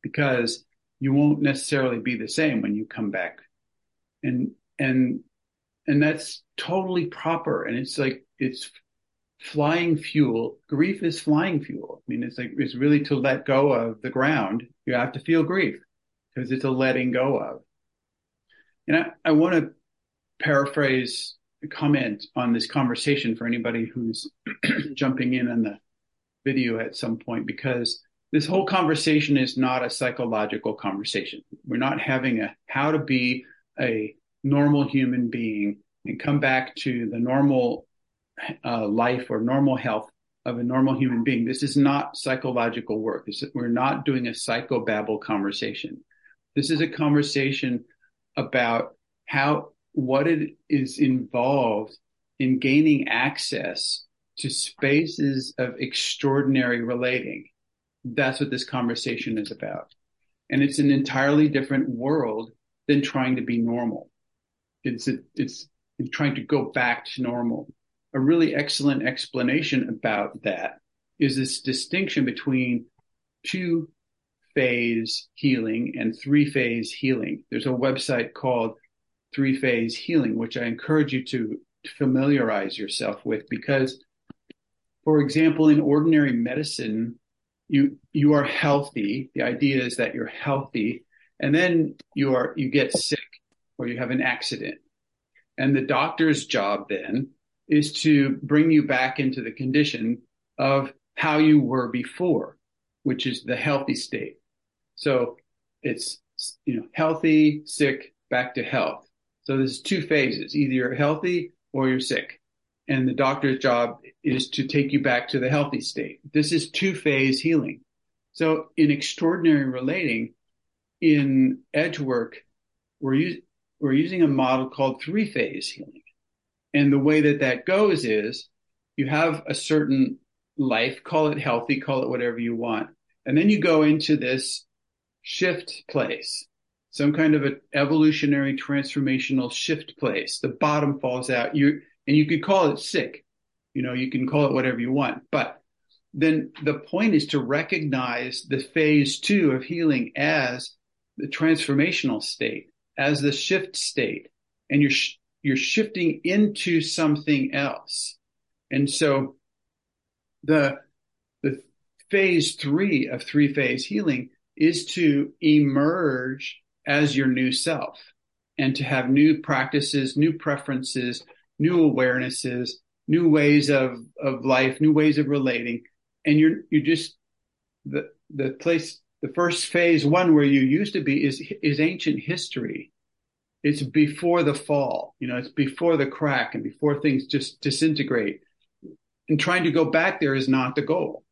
because you won't necessarily be the same when you come back. And and and that's totally proper. And it's like it's flying fuel. Grief is flying fuel. I mean it's like it's really to let go of the ground. You have to feel grief because it's a letting go of. And i, I want to paraphrase a comment on this conversation for anybody who's jumping in on the video at some point because this whole conversation is not a psychological conversation. We're not having a how to be a normal human being and come back to the normal uh, life or normal health of a normal human being. This is not psychological work. This, we're not doing a psychobabble conversation. This is a conversation about how what it is involved in gaining access to spaces of extraordinary relating. That's what this conversation is about. And it's an entirely different world than trying to be normal. It's it's trying to go back to normal. A really excellent explanation about that is this distinction between two phase healing and three phase healing. There's a website called Three Phase Healing, which I encourage you to familiarize yourself with because, for example, in ordinary medicine, you you are healthy. The idea is that you're healthy, and then you are you get sick or you have an accident. And the doctor's job then is to bring you back into the condition of how you were before, which is the healthy state. So it's, you know, healthy, sick, back to health. So there's two phases. Either you're healthy or you're sick. And the doctor's job is to take you back to the healthy state. This is two phase healing. So in extraordinary relating, in edge work, we're, we're using a model called three phase healing. And the way that that goes is you have a certain life, call it healthy, call it whatever you want. And then you go into this shift place, some kind of an evolutionary transformational shift place. The bottom falls out. You, and you could call it sick. You know, you can call it whatever you want, but then the point is to recognize the phase two of healing as the transformational state as the shift state and you're, sh- you're shifting into something else. And so the, the phase three of three phase healing is to emerge as your new self and to have new practices, new preferences, new awarenesses, new ways of, of life, new ways of relating. And you're, you just, the, the place the first phase one where you used to be is is ancient history. It's before the fall, you know, it's before the crack and before things just disintegrate. And trying to go back there is not the goal.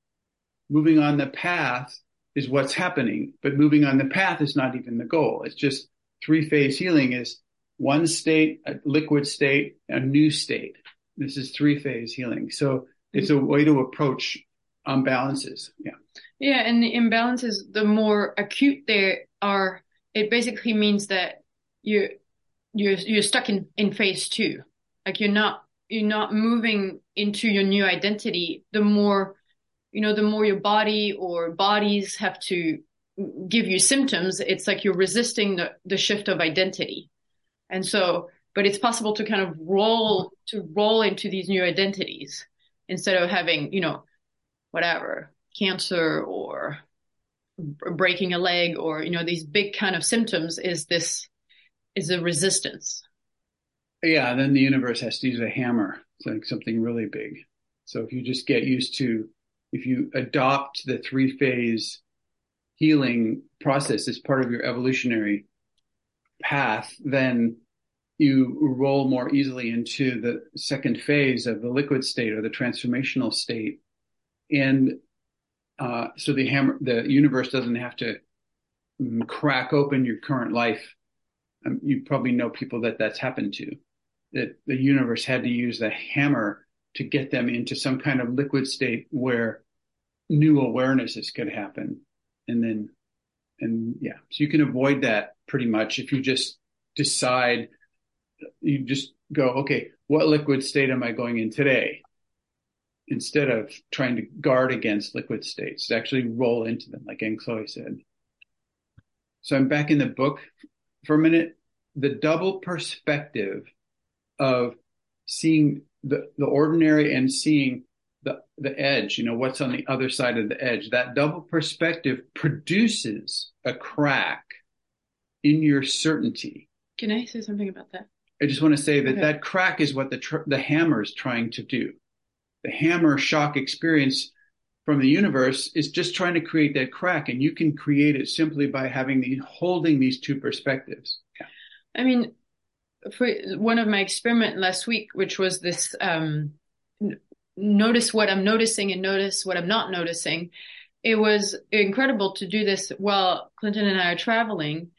Moving on the path is what's happening, but moving on the path is not even the goal. It's just three phase healing is one state, a liquid state, a new state. This is three phase healing. So it's a way to approach imbalances. Yeah. Yeah, and the imbalances, the more acute they are, it basically means that you you're you're stuck in in phase two. Like you're not you're not moving into your new identity. The more you know, the more your body or bodies have to give you symptoms, it's like you're resisting the, the shift of identity. And so, but it's possible to kind of roll, to roll into these new identities instead of having, you know, whatever, cancer or breaking a leg or, you know, these big kind of symptoms is this, is a resistance. Yeah, then the universe has to use a hammer, it's like something really big. So if you just get used to, if you adopt the three phase healing process as part of your evolutionary path, then you roll more easily into the second phase of the liquid state or the transformational state. And uh, so the hammer, the universe doesn't have to mm, crack open your current life. Um, you probably know people that that's happened to. That the universe had to use the hammer to get them into some kind of liquid state where new awarenesses could happen. And then, and yeah, so you can avoid that pretty much if you just decide, you just go, okay, what liquid state am I going in today? Instead of trying to guard against liquid states, to actually roll into them, like Chloe said. So I'm back in the book for a minute. The double perspective of seeing the, the ordinary and seeing the, the edge, you know, what's on the other side of the edge. That double perspective produces a crack in your certainty. Can I say something about that? I just want to say that Okay. that crack is what the tr- the hammer is trying to do. The hammer shock experience from the universe is just trying to create that crack, and you can create it simply by having the holding these two perspectives. I mean, for one of my experiment last week, which was this um, n- notice what I'm noticing and notice what I'm not noticing. It was incredible to do this while Clinton and I are traveling,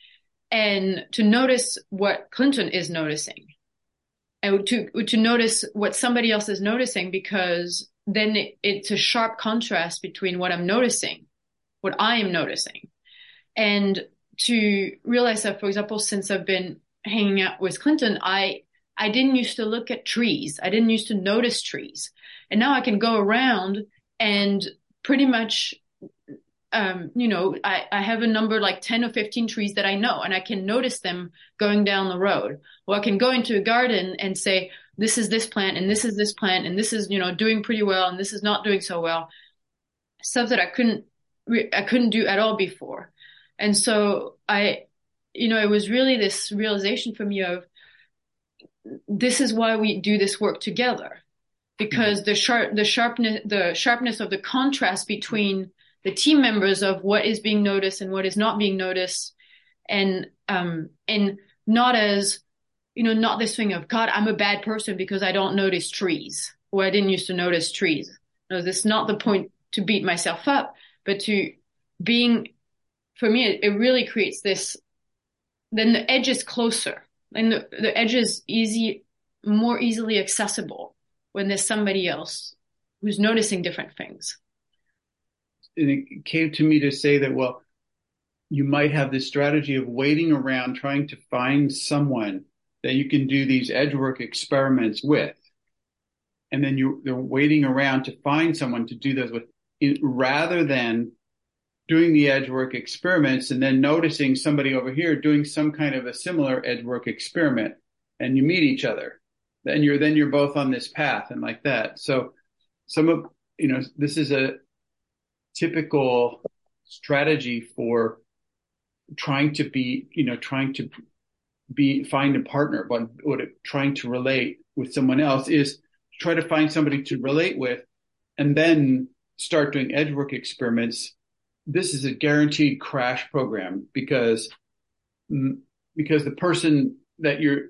and to notice what Clinton is noticing, and to to notice what somebody else is noticing, because then it, it's a sharp contrast between what I'm noticing, what I am noticing, and to realize that, for example, since I've been hanging out with Clinton, I I didn't used to look at trees. I didn't used to notice trees, and now I can go around and pretty much, um, you know, I I have a number like ten or fifteen trees that I know, and I can notice them going down the road. Or I can go into a garden and say, this is this plant, and this is this plant, and this is you know doing pretty well, and this is not doing so well. Stuff that I couldn't re- I couldn't do at all before. And so I, you know, it was really this realization for me of this is why we do this work together because the sharp, the sharpness, the sharpness of the contrast between the team members of what is being noticed and what is not being noticed and, um, and not as, you know, not this thing of God, I'm a bad person because I don't notice trees or I didn't used to notice trees. No, this is not the point to beat myself up, but to being for me, it, it really creates this. Then the edge is closer, and the, the edge is easy, more easily accessible when there's somebody else who's noticing different things. And it came to me to say that, well, you might have this strategy of waiting around trying to find someone that you can do these edge work experiments with. And then you, they're waiting around to find someone to do those with rather than doing the edge work experiments and then noticing somebody over here doing some kind of a similar edge work experiment and you meet each other. Then you're, then you're both on this path and like that. So some of, you know, this is a typical strategy for trying to be, you know, trying to be, find a partner, but what it, trying to relate with someone else is try to find somebody to relate with and then start doing edge work experiments. This is a guaranteed crash program because, mm, because the person that you're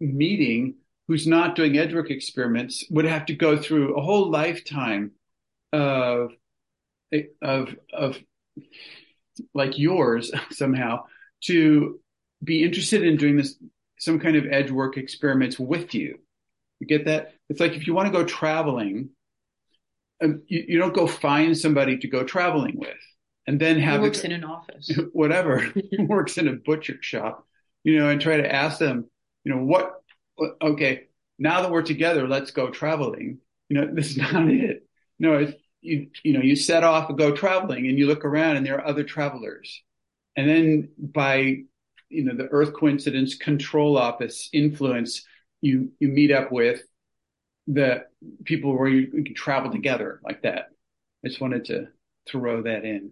meeting who's not doing edge work experiments would have to go through a whole lifetime of, of, of like yours somehow to be interested in doing this, some kind of edge work experiments with you. You get that? It's like if you want to go traveling, um, you, you, don't go find somebody to go traveling with and then have Who works in an office, whatever works in a butcher shop, you know, and try to ask them, you know, what, okay, now that we're together, let's go traveling. You know, this is not it. No, it's, you, you know, you set off and go traveling and you look around and there are other travelers. And then by, you know, the earth coincidence control office influence, you, you meet up with the people where you, you can travel together like that. I just wanted to throw that in.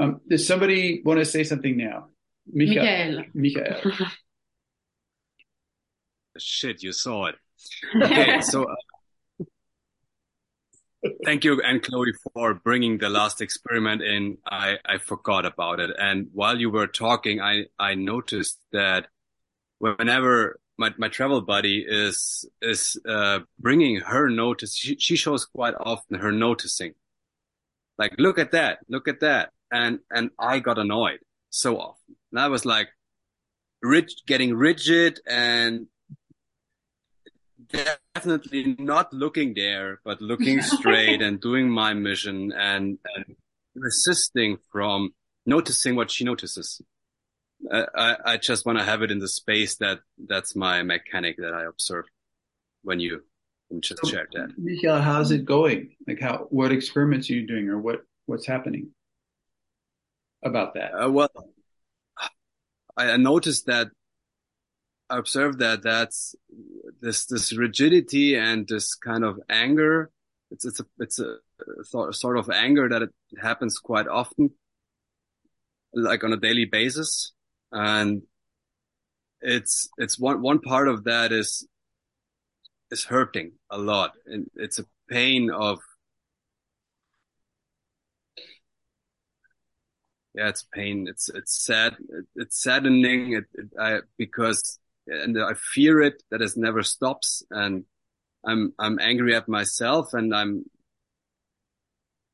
Um, does somebody want to say something now? Michael. Michael. Michael. Shit, you saw it. Okay, so uh, thank you and Chloe for bringing the last experiment in. I I forgot about it, and while you were talking, I I noticed that whenever my my travel buddy is is uh, bringing her notice, she, she shows quite often her noticing, like look at that, look at that, and and I got annoyed so often, and I was like, rich, getting rigid and definitely not looking there, but looking straight and doing my mission and, and resisting from noticing what she notices. I, I, I just want to have it in the space that that's my mechanic that I observe when you, when you just So, shared that. Michael, how's it going? Like how, what experiments are you doing or what, what's happening about that? Uh, well, I I noticed that I observed that that's this this rigidity and this kind of anger. It's it's a it's a sort of anger that it happens quite often, like on a daily basis, and it's it's one one part of that is is hurting a lot, and it's a pain of yeah, it's pain. It's it's sad. It's saddening. It, it, I, because and I fear it that it never stops, and I'm I'm angry at myself, and I'm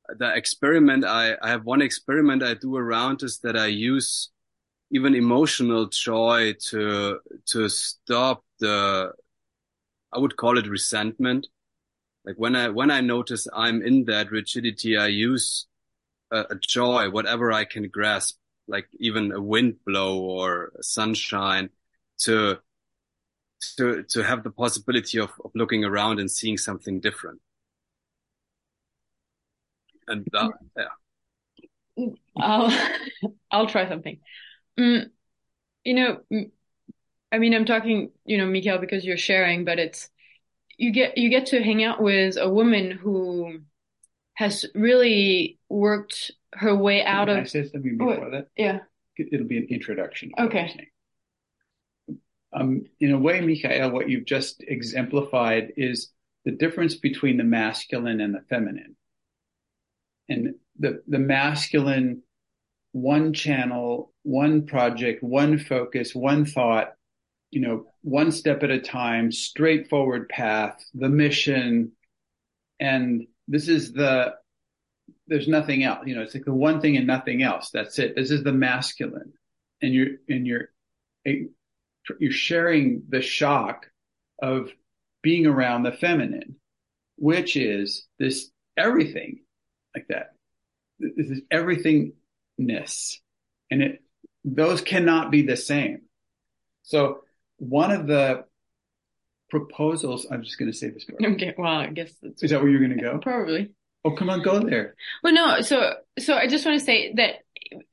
the experiment. I I have one experiment I do around is that I use even emotional joy to to stop the I would call it resentment. Like when I when I notice I'm in that rigidity, I use a, a joy, whatever I can grasp, like even a wind blow or sunshine, to to to have the possibility of, of looking around and seeing something different. And that, yeah. I'll I'll try something. Mm, you know, I mean, I'm talking, you know, Mikael, because you're sharing, but it's you get you get to hang out with a woman who has really worked her way out Can I of. say something Oh, before that? yeah. It'll be an introduction. to what I'm Okay. Um, in a way, Michael, what you've just exemplified is the difference between the masculine and the feminine. And the, the masculine, one channel, one project, one focus, one thought, you know, one step at a time, straightforward path, the mission. And this is the, there's nothing else, you know, it's like the one thing and nothing else. That's it. This is the masculine. And you're, and you're, you're sharing the shock of being around the feminine, which is this everything like that. This is everythingness. And it, those cannot be the same. So one of the proposals, I'm just going to say this part. Okay. Well, I guess that's Is that where you're going to go? probably. Oh, come on, go there. Well, no. So, so I just want to say that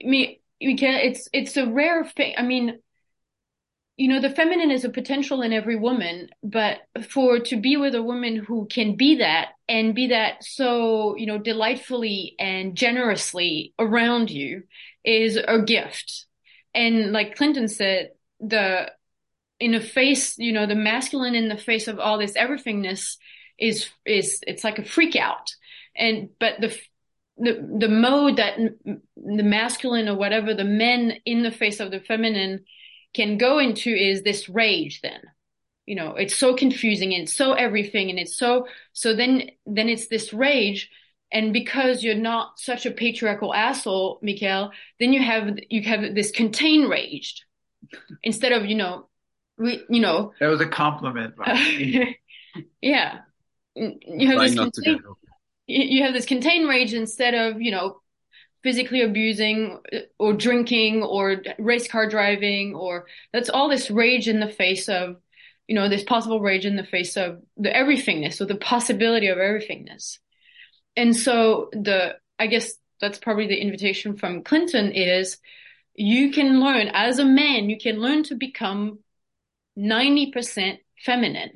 me, Mikael, it's it's a rare thing. I mean, you know, the feminine is a potential in every woman, but for to be with a woman who can be that and be that so, you know, delightfully and generously around you is a gift. And like Clinton said, the in the face, you know, the masculine in the face of all this everythingness is is it's like a freak out. And but the the the mode that the masculine or whatever the men in the face of the feminine can go into is this rage then. You know it's so confusing and it's so everything and it's so so then then it's this rage. And because you're not such a patriarchal asshole Mikael then you have you have this contained rage. Instead of you know we you know. That was a compliment. by yeah. You have this not to get contained, you you have this contained rage instead of you know physically abusing uh, or drinking or race car driving or that's all this rage in the face of you know this possible rage in the face of the everythingness or the possibility of everythingness. And so the i guess that's probably the invitation from clinton is you can learn as a man you can learn to become 90% feminine.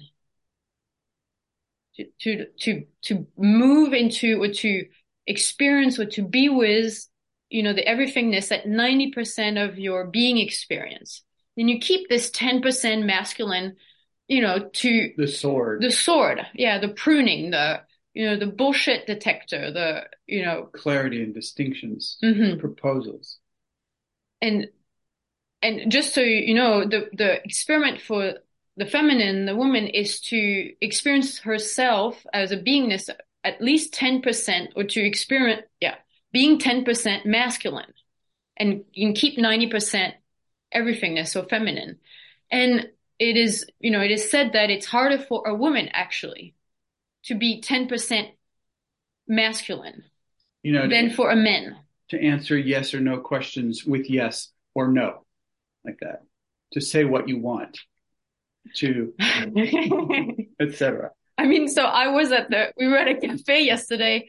To to to to move into or to experience or to be with you know, the everythingness at 90% of your being experience. Then you keep this 10% masculine, you know, to The sword. the sword. Yeah. The pruning, the, you know, the bullshit detector, the, you know, clarity and distinctions, mhm. proposals. and and just so you know the the experiment for the feminine the woman is to experience herself as a beingness at least 10% or to experiment yeah being 10% masculine and you can keep 90% everythingness so feminine and it is you know it is said that it's harder for a woman actually to be 10% masculine You know, than for a man to answer yes or no questions with yes or no, like that. To say what you want, to etc. I mean, so I was at the, we were at a cafe yesterday,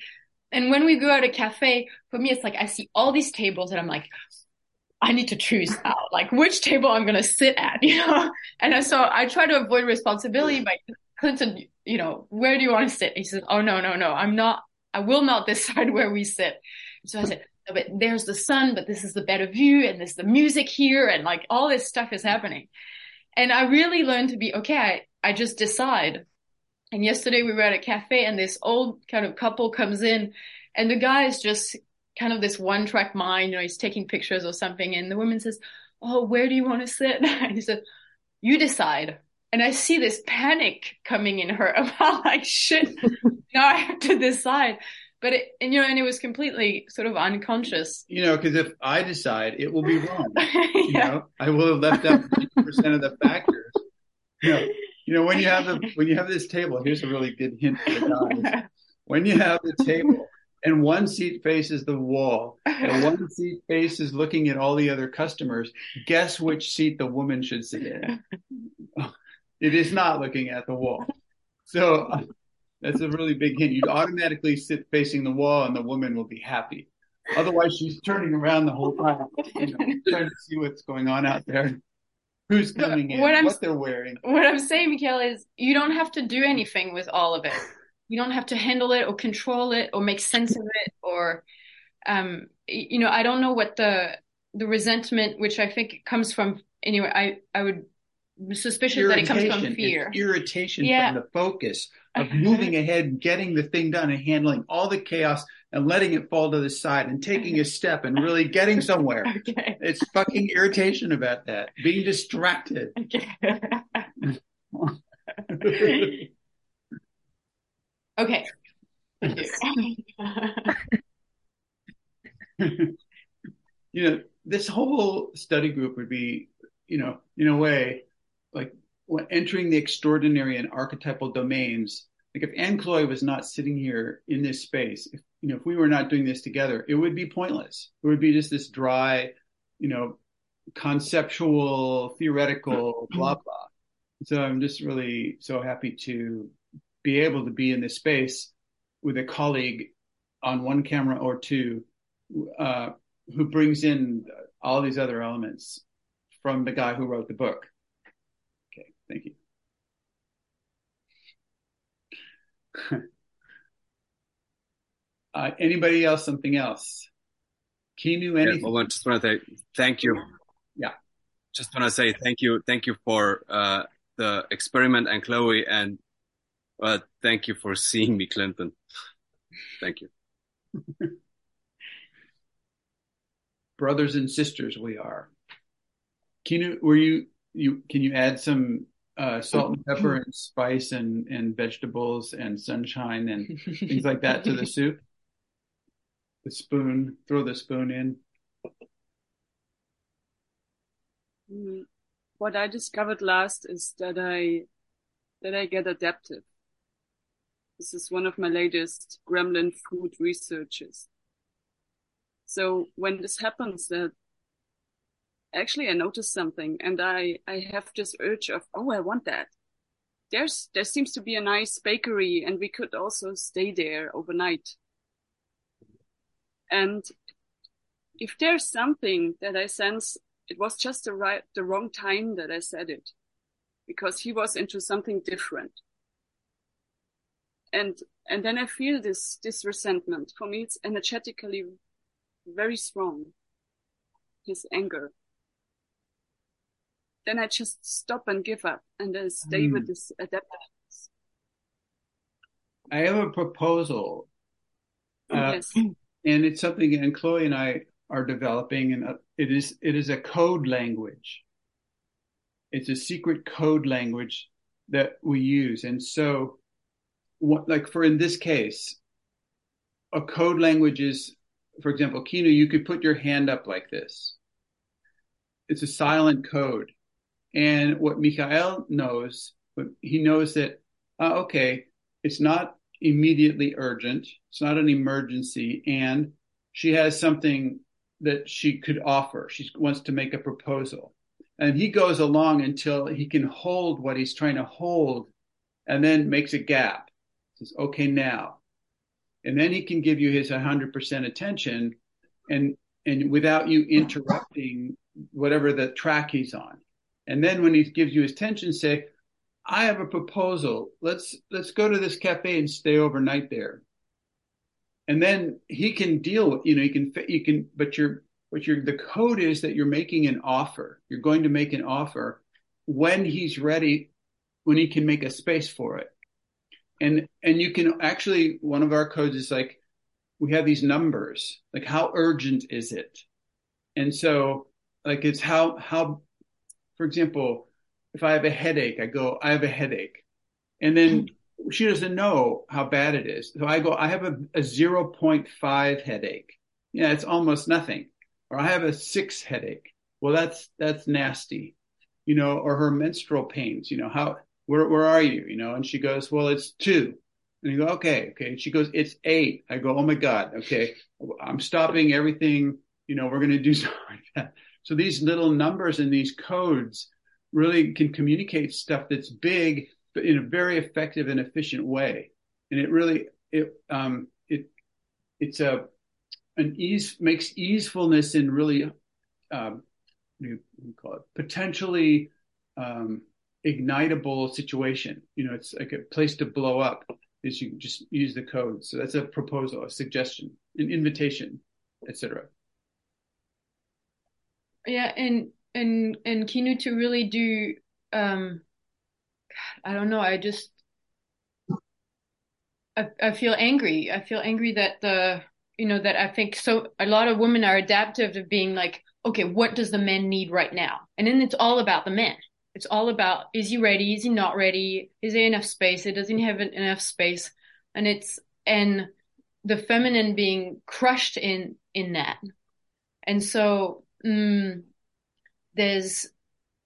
and when we go out a cafe, for me, it's like I see all these tables, and I'm like, I need to choose out, like which table I'm gonna sit at, you know. And I, so I try to avoid responsibility by Clinton, you know, where do you want to sit? He says, Oh no, no, no, I'm not. I will not decide where we sit. So I said, no, but there's the sun, but this is the better view, and there's the music here, and like all this stuff is happening. And I really learned to be okay. I, I just decide. And yesterday we were at a cafe and this old kind of couple comes in and the guy is just kind of this one track mind, you know, he's taking pictures or something. And the woman says, Oh, where do you want to sit? And he said, you decide. And I see this panic coming in her about like, shit, now I have to decide. But it, and you know, and it was completely sort of unconscious. You know, because if I decide, it will be wrong. You yeah. know, I will have left out fifty percent of the factors. You know, you know when you have the when you have this table. Here's a really good hint for the guys. When you have the table and one seat faces the wall and one seat faces looking at all the other customers, guess which seat the woman should sit in? It is not looking at the wall. So uh, that's a really big hint. You'd automatically sit facing the wall and the woman will be happy. Otherwise, she's turning around the whole time, you know, trying to see what's going on out there, who's coming in, What what, I'm- they're wearing. what I'm saying, Mikhail, is you don't have to do anything with all of it. You don't have to handle it or control it or make sense of it or, um, you know, I don't know what the the resentment, which I think comes from anyway. I I would suspicious that it comes from fear. Irritation Yeah. from the focus of moving ahead, getting the thing done, and handling all the chaos and letting it fall to the side and taking a step and really getting somewhere. Okay. It's fucking irritation about that. Being distracted. Okay. okay. You. know, this whole study group would be, you know, in a way, like entering the extraordinary and archetypal domains. Like if Anne Chloe was not sitting here in this space, if you know, if we were not doing this together, it would be pointless. It would be just this dry, you know, conceptual, theoretical, blah blah. So I'm just really so happy to be able to be in this space with a colleague on one camera or two uh, who brings in all these other elements from the guy who wrote the book. Okay, thank you. uh, anybody else? Something else? Kinu, Yeah, anything? well, just want to say thank you. Yeah. Just want to say thank you, thank you for uh, the experiment and Chloe, and uh, thank you for seeing me, Clinton. Thank you. Brothers and sisters, we are. Kinu, were you you? Can you add some uh, salt and pepper and spice and and vegetables and sunshine and things like that to the soup? The spoon, throw the spoon in. Mm, What I discovered last is that I that I get adaptive. This is one of my latest gremlin food researches. So when this happens that actually I notice something and I I have this urge of oh I want that. There's there seems to be a nice bakery and we could also stay there overnight. And if there's something that I sense it was just the right, the wrong time that I said it because he was into something different. And, and then I feel this, this resentment. For me, it's energetically very strong. His anger. Then I just stop and give up and I stay with Hmm. this adaptiveness. I have a proposal, uh, Yes. And it's something, and Chloe and I are developing, and uh, it is it is a code language. It's a secret code language that we use, and so, what, like for in this case, a code language is, for example, Kino. you could put your hand up like this. It's a silent code, and what Michael knows, he knows that, uh, okay, it's not immediately urgent. It's not an emergency. And she has something that she could offer. She wants to make a proposal. And he goes along until he can hold what he's trying to hold and then makes a gap. Says, okay, now. And then he can give you his 100% attention and, and without you interrupting whatever the track he's on. And then when he gives you his attention, say, I have a proposal. Let's let's go to this cafe and stay overnight there. And then he can deal with, you know, you can you can, but you're but you're the code is that you're making an offer. You're going to make an offer when he's ready, when he can make a space for it. And and you can actually one of our codes is like we have these numbers, like how urgent is it? And so like it's how how for example, if I have a headache, I go, I have a headache. And then she doesn't know how bad it is. So I go, I have a, a 0.5 headache. Yeah, it's almost nothing. Or I have a six headache. Well, that's, that's nasty, you know, or her menstrual pains, you know, how, where, where are you? You know, and she goes, well, it's two. And you go, okay, okay. And she goes, it's eight. I go, oh my God. Okay. I'm stopping everything. You know, we're going to do something like that. So these little numbers and these codes really can communicate stuff that's big, but in a very effective and efficient way. And it really, it, um, it, it's a, an ease, makes easefulness in really, um, you call it, potentially, um, ignitable situation. You know, it's like a place to blow up is you just use the code. So that's a proposal, a suggestion, an invitation, etc. Yeah, and and and Kinu to really do um I don't know, I just I, I feel angry. I feel angry that the you know that I think so a lot of women are adaptive to being like, okay, what does the man need right now? And then it's all about the man. It's all about is he ready? Is he not ready? Is there enough space? It doesn't have enough space. And it's and the feminine being crushed in in that. And so mm, there's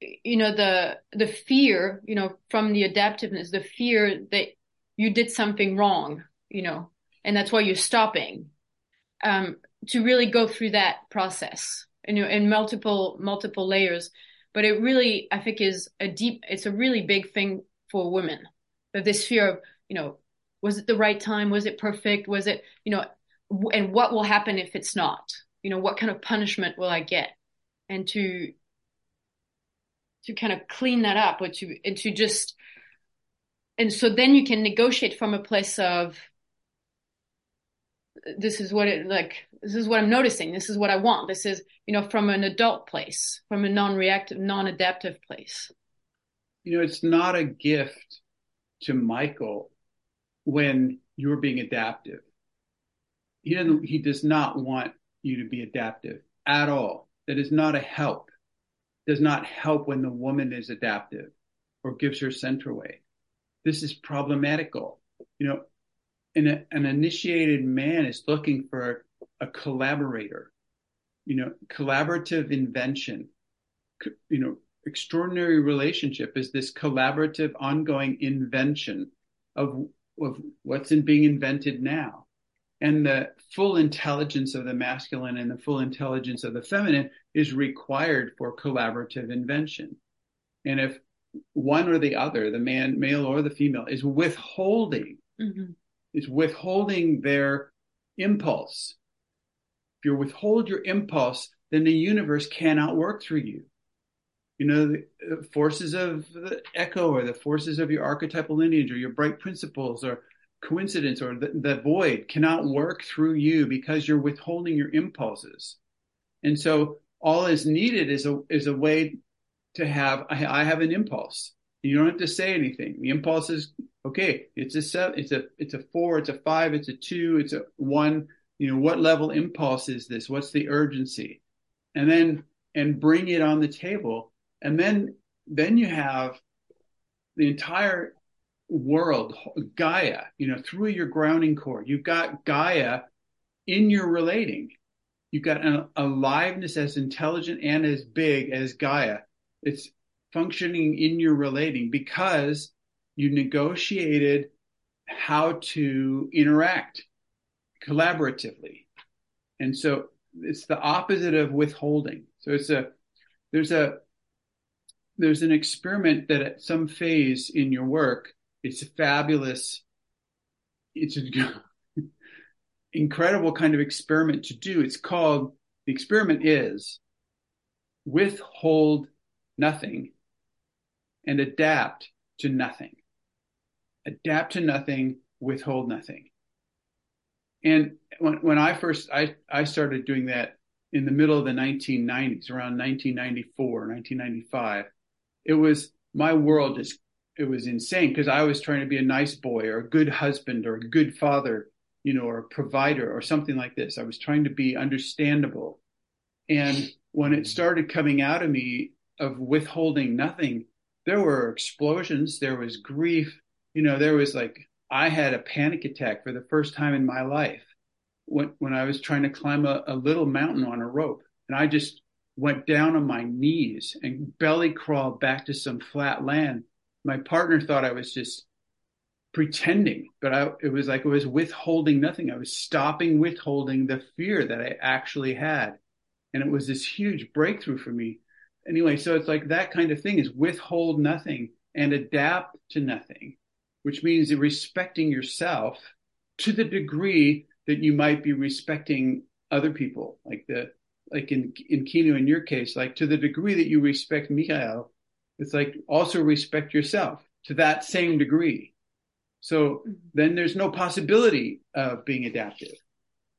you know the the fear you know from the adaptiveness the fear that you did something wrong you know and that's why you're stopping um to really go through that process you know in multiple multiple layers. But it really i think is a deep it's a really big thing for women. That this fear of you know was it the right time? Was it perfect? Was it you know and what will happen if it's not? You know what kind of punishment will i get? And to to kind of clean that up or to and to just and so then you can negotiate from a place of this is what it like this is what i'm noticing. This is what i want. This is you know from an adult place from a non-reactive non-adaptive place. You know it's not a gift to michael when you're being adaptive. He doesn't he does not want you to be adaptive at all. That is not a help does not help when the woman is adaptive or gives her center way. This is problematical. You know an, an initiated man is looking for a collaborator you know collaborative invention. You know extraordinary relationship is this collaborative ongoing invention of of what's in being invented now and the full intelligence of the masculine and the full intelligence of the feminine is required for collaborative invention and if one or the other the man male or the female is withholding mm-hmm. is withholding their impulse if you withhold your impulse then the universe cannot work through you you know the forces of the ECCO or the forces of your archetypal lineage or your bright principles or coincidence or the, the void cannot work through you because you're withholding your impulses. And so all is needed is a, is a way to have, I, I have an impulse. You don't have to say anything. The impulse is, okay, it's a seven, it's a, it's a four, it's a five, it's a two, it's a one. You know, what level impulse is this? What's the urgency? And then, and bring it on the table. And then, then you have the entire world, Gaia, you know, through your grounding core. You've got Gaia in your relating. You've got an aliveness as intelligent and as big as Gaia. It's functioning in your relating because you negotiated how to interact collaboratively. And so it's the opposite of withholding. So it's a, there's a, there's an experiment that at some phase in your work, it's a fabulous, it's an incredible kind of experiment to do. It's called, the experiment is withhold nothing and adapt to nothing. Adapt to nothing, withhold nothing. And when, when I first, I, I started doing that in the middle of the 1990s, around 1994, 1995, it was my world just, it was insane because I was trying to be a nice boy or a good husband or a good father, you know, or a provider or something like this. I was trying to be understandable. And when it started coming out of me of withholding nothing, there were explosions, there was grief, you know, there was like, I had a panic attack for the first time in my life when, when I was trying to climb a, a little mountain on a rope. And I just went down on my knees and belly crawled back to some flat land. My partner thought I was just pretending, but I, it was like I was withholding nothing. I was stopping withholding the fear that I actually had. And it was this huge breakthrough for me anyway, so it's like that kind of thing is withhold nothing and adapt to nothing, which means respecting yourself to the degree that you might be respecting other people, like the like in in Kino in your case, like to the degree that you respect Mikhail, it's like also respect yourself to that same degree. So mm-hmm. then there's no possibility of being adaptive.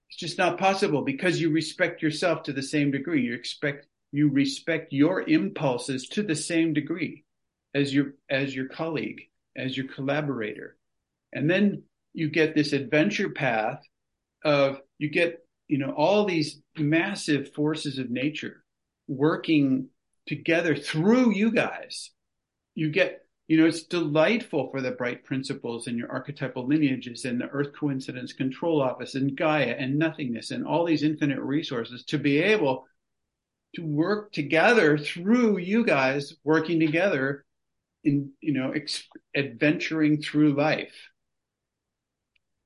It's just not possible because you respect yourself to the same degree. You expect you respect your impulses to the same degree as your as your colleague as your collaborator and then you get this adventure path of you get you know all these massive forces of nature working together through you guys. You get you know it's delightful for the bright principles and your archetypal lineages and the earth coincidence control office and gaia and nothingness and all these infinite resources to be able to work together through you guys working together in you know ex- adventuring through life.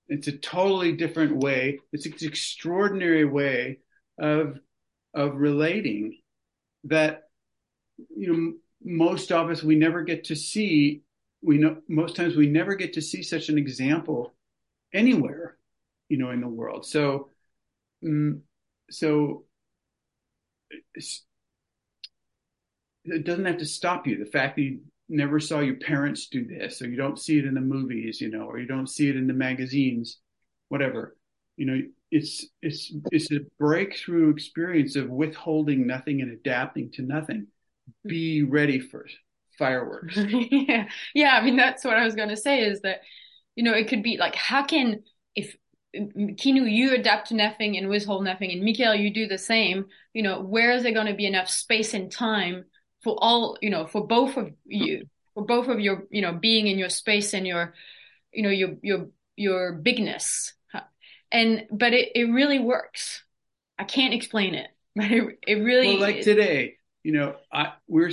It's a totally different way. It's an extraordinary way of of relating that you know most of us we never get to see we know most times we never get to see such an example anywhere you know in the world so um, so it doesn't have to stop you. The fact that you never saw your parents do this, or you don't see it in the movies, you know, or you don't see it in the magazines, whatever, you know, it's it's it's a breakthrough experience of withholding nothing and adapting to nothing. Be ready for fireworks. yeah, yeah. I mean, that's what I was going to say is that, you know, it could be like, how can if Kino, you adapt to nothing and withhold nothing, and Mikhail, you do the same. You know, where is there going to be enough space and time for all, you know, for both of you, for both of your, you know, being in your space and your, you know, your your your bigness, and but it it really works. I can't explain it, but it it really. Well, like today, you know, I we're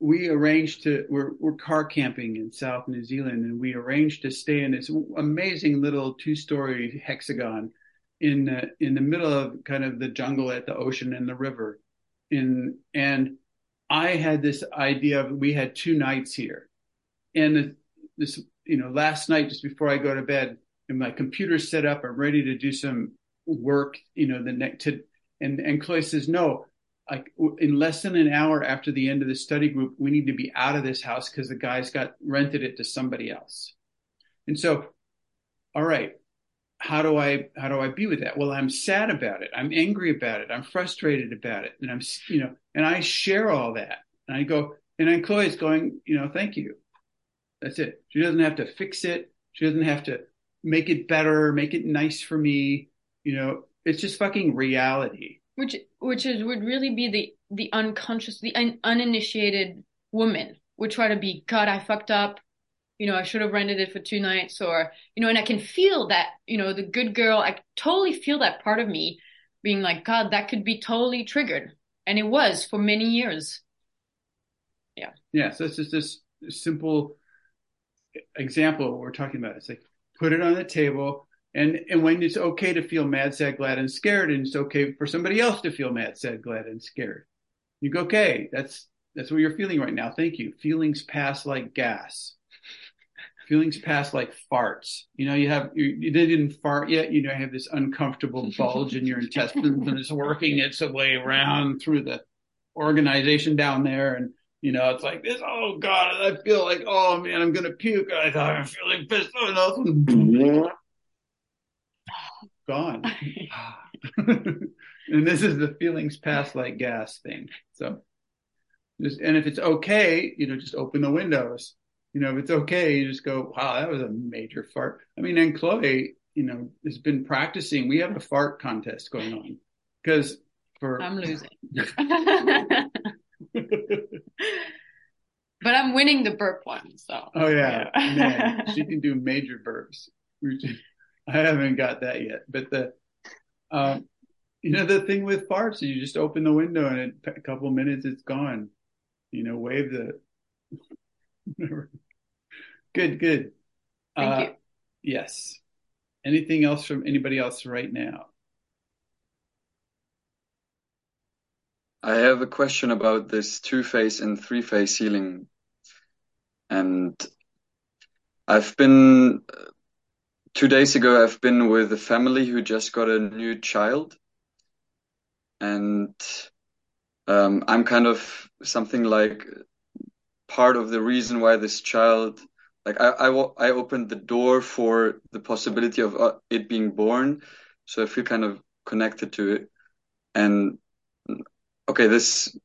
we arranged to we're we're car camping in South New Zealand, and we arranged to stay in this amazing little two story hexagon in uh, in the middle of kind of the jungle at the ocean and the river. In and I had this idea of we had two nights here, and this you know last night just before I go to bed, and my computer's set up, I'm ready to do some work. You know the next to and and Chloe says no like in less than an hour after the end of the study group, we need to be out of this house because the guys got rented it to somebody else. And so all right, how do I how do I be with that? Well, I'm sad about it. I'm angry about it. I'm frustrated about it, and I'm you know, and I share all that. And I go, and then Chloe's going, you know, thank you. That's it. She doesn't have to fix it. She doesn't have to make it better, make it nice for me. You know, it's just fucking reality. Which which is would really be the the unconscious, the un, uninitiated woman would try to be, God, I fucked up. You know, I should have rented it for two nights or, you know, and I can feel that, you know, the good girl, I totally feel that part of me being like, God, that could be totally triggered. And it was for many years. Yeah. Yeah. So it's just this simple example what we're talking about. It's like, put it on the table. And, and when it's okay to feel mad, sad, glad, and scared, and it's okay for somebody else to feel mad, sad, glad, and scared. You go, okay, that's, that's what you're feeling right now. Thank you. Feelings pass like gas. Feelings pass like farts. You know, you have, you, you didn't fart yet. You know, you have this uncomfortable bulge in your intestines and it's working its way around through the organization down there. And, you know, it's like this, oh God, I feel like, oh man, I'm to puke. I thought I'm feeling pissed oh, off. Gone. and this is the feelings pass like gas thing. So, just, and if it's okay, you know, just open the windows. You know, if it's okay, you just go, wow, that was a major fart. I mean, and Chloe, you know, has been practicing. We have a fart contest going on because for. I'm losing. but I'm winning the burp one. So. Oh yeah, yeah. Man, she can do major burps. I haven't got that yet, but the, um, you know, the thing with farts, you just open the window and in a couple of minutes it's gone. You know, wave the. good, good. Thank uh, you. Yes. Anything else from anybody else right now? I have a question about this two phase and three phase healing. And I've been, two days ago, I've been with a family who just got a new child. And um, I'm kind of something like part of the reason why this child, like I, I, I opened the door for the possibility of uh, it being born. So I feel kind of connected to it. And okay, this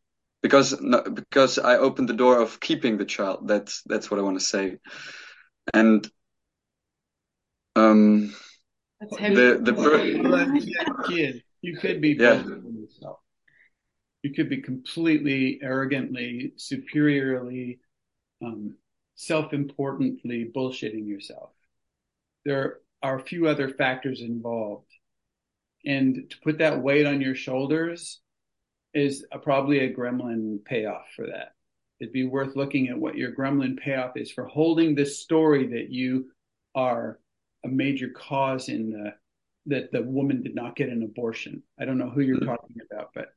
because because I opened the door of keeping the child. That's that's what I want to say, and um, the the per- kid, you could be yeah. yourself. You could be completely arrogantly, superiorly, um, self-importantly bullshitting yourself. There are a few other factors involved, and to put that weight on your shoulders is a, probably a gremlin payoff for that. It'd be worth looking at what your gremlin payoff is for holding this story that you are a major cause in the that the woman did not get an abortion. I don't know who you're mm. talking about, but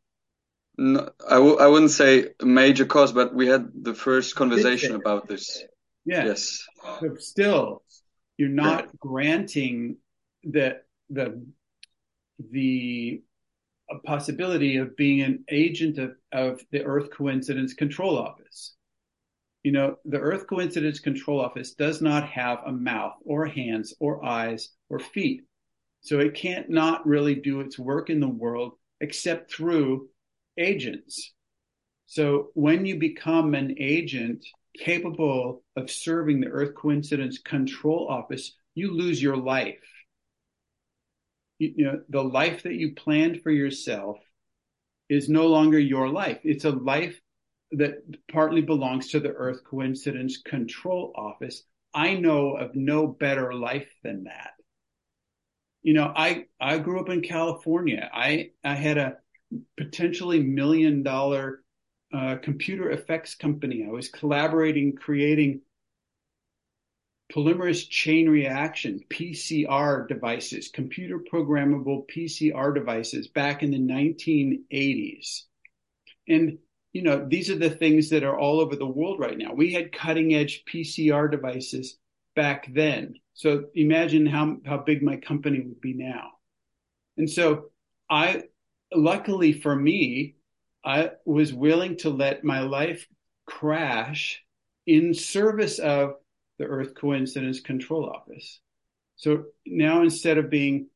no, I w- I wouldn't say a major cause, but we had the first conversation about this. Yeah. Yes. But still, you're not yeah. granting the the the possibility of being an agent of, of the Earth Coincidence Control Office. You know, the Earth Coincidence Control Office does not have a mouth or hands or eyes or feet. So it can't not really do its work in the world except through agents. So when you become an agent capable of serving the Earth Coincidence Control Office, you lose your life you know, the life that you planned for yourself is no longer your life. It's a life that partly belongs to the Earth Coincidence Control Office. I know of no better life than that. You know, I, I grew up in California. I, I had a potentially million dollar uh, computer effects company. I was collaborating, creating polymerase chain reaction, PCR devices, computer programmable PCR devices back in the 1980s. And, you know, these are the things that are all over the world right now. We had cutting edge PCR devices back then. So imagine how, how big my company would be now. And so I, luckily for me, I was willing to let my life crash in service of the Earth Coincidence Control Office. So now instead of being,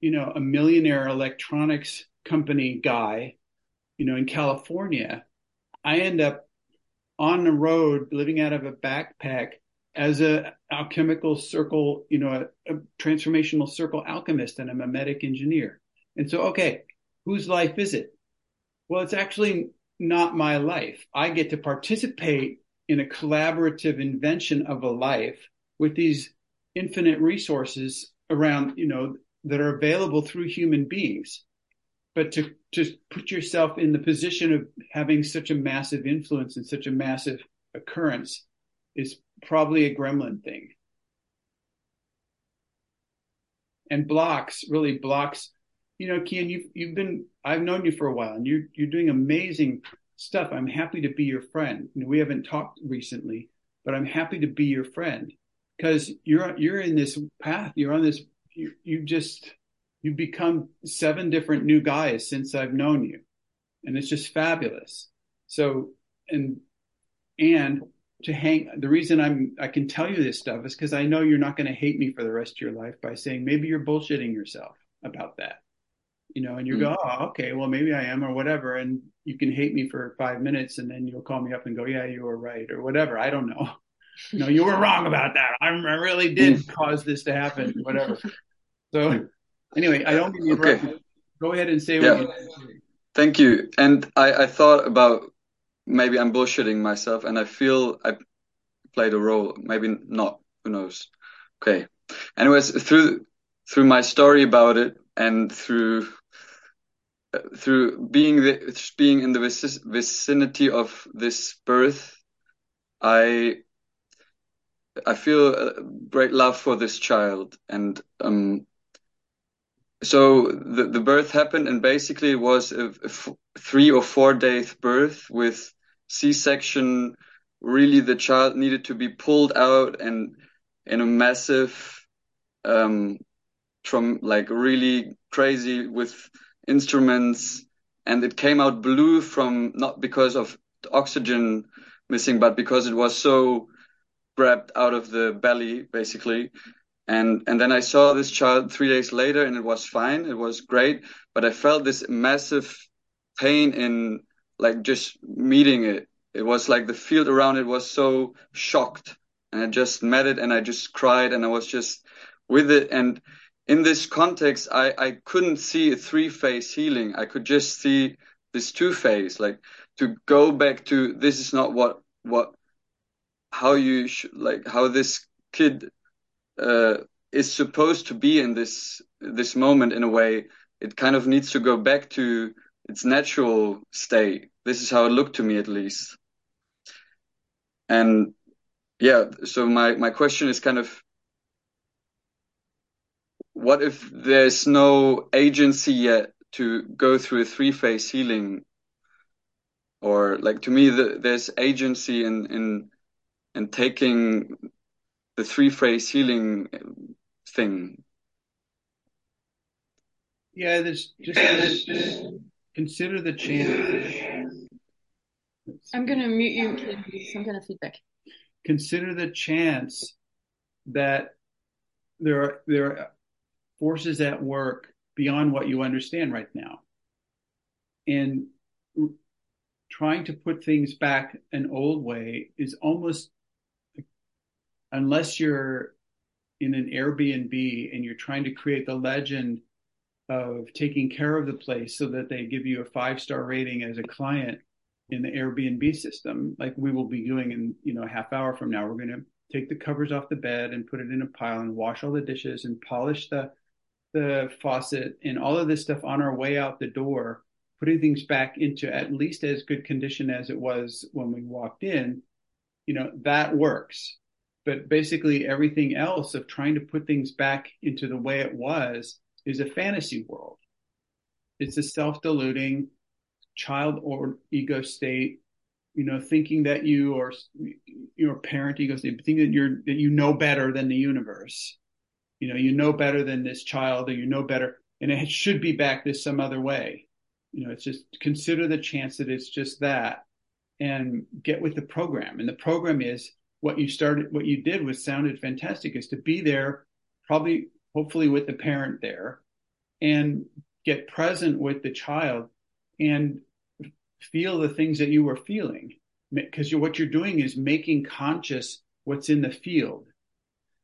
you know, a millionaire electronics company guy, you know, in California, I end up on the road living out of a backpack as a alchemical circle, you know, a, a transformational circle alchemist and a memetic engineer. And so, okay, whose life is it? Well, it's actually not my life. I get to participate in a collaborative invention of a life with these infinite resources around, you know, that are available through human beings. But to just put yourself in the position of having such a massive influence and such a massive occurrence is probably a gremlin thing. And blocks really blocks. You know, Kian, you've you've been I've known you for a while, and you're you're doing amazing stuff. I'm happy to be your friend. We haven't talked recently, but I'm happy to be your friend because you're you're in this path. You're on this. You you just you've become seven different new guys since I've known you, and it's just fabulous. So and and to hang the reason I'm I can tell you this stuff is because I know you're not going to hate me for the rest of your life by saying maybe you're bullshitting yourself about that. You know, and you mm-hmm. go, oh, okay, well maybe I am or whatever, and you can hate me for five minutes and then you'll call me up and go, yeah, you were right or whatever. I don't know. No, you were wrong about that. I, I really did mm. cause this to happen, whatever. So anyway, I don't mean okay. Go ahead and say yeah. what you Thank you. And I, I thought about maybe I'm bullshitting myself and I feel I played a role. Maybe not. Who knows? Okay. Anyways, through through my story about it and through through being the, being in the vicinity of this birth, I I feel a great love for this child, and um, so the the birth happened, and basically it was a, a f- three or four days birth with C-section. Really, the child needed to be pulled out and in a massive, um, from like really crazy with instruments and it came out blue from not because of oxygen missing but because it was so grabbed out of the belly basically and and then i saw this child 3 days later and it was fine. It was great. But i felt this massive pain in like just meeting it. It was like the field around it was so shocked. And i just met it and i just cried and i was just with it. And in this context, I, I couldn't see a three phase healing. I could just see this two phase, like to go back to this is not what, what, how you should, like, how this kid, uh, is supposed to be in this, this moment in a way. It kind of needs to go back to its natural state. This is how it looked to me, at least. And yeah, so my, my question is kind of, what if there's no agency yet to go through a three phase healing or like to me the, there's agency in in in taking the three phase healing thing. Yeah there's just, just consider the chance. I'm going to mute you some kind of feedback. Consider the chance that there are there are forces at work beyond what you understand right now. And trying to put things back an old way is almost, unless you're in an Airbnb and you're trying to create the legend of taking care of the place so that they give you a five star rating as a client in the Airbnb system, like we will be doing in, you know, a half hour from now, we're going to take the covers off the bed and put it in a pile and wash all the dishes and polish the the faucet and all of this stuff on our way out the door, putting things back into at least as good condition as it was when we walked in, you know, that works. But basically everything else of trying to put things back into the way it was is a fantasy world. It's a self-deluding child or ego state, you know, thinking that you are your parent ego state, thinking that you're that you know better than the universe you know, you know better than this child or you know better and it should be back this some other way. You know, it's just consider the chance that it's just that and get with the program. And the program is what you started, what you did was sounded fantastic is to be there probably, hopefully with the parent there and get present with the child and feel the things that you were feeling. Because what you're doing is making conscious what's in the field.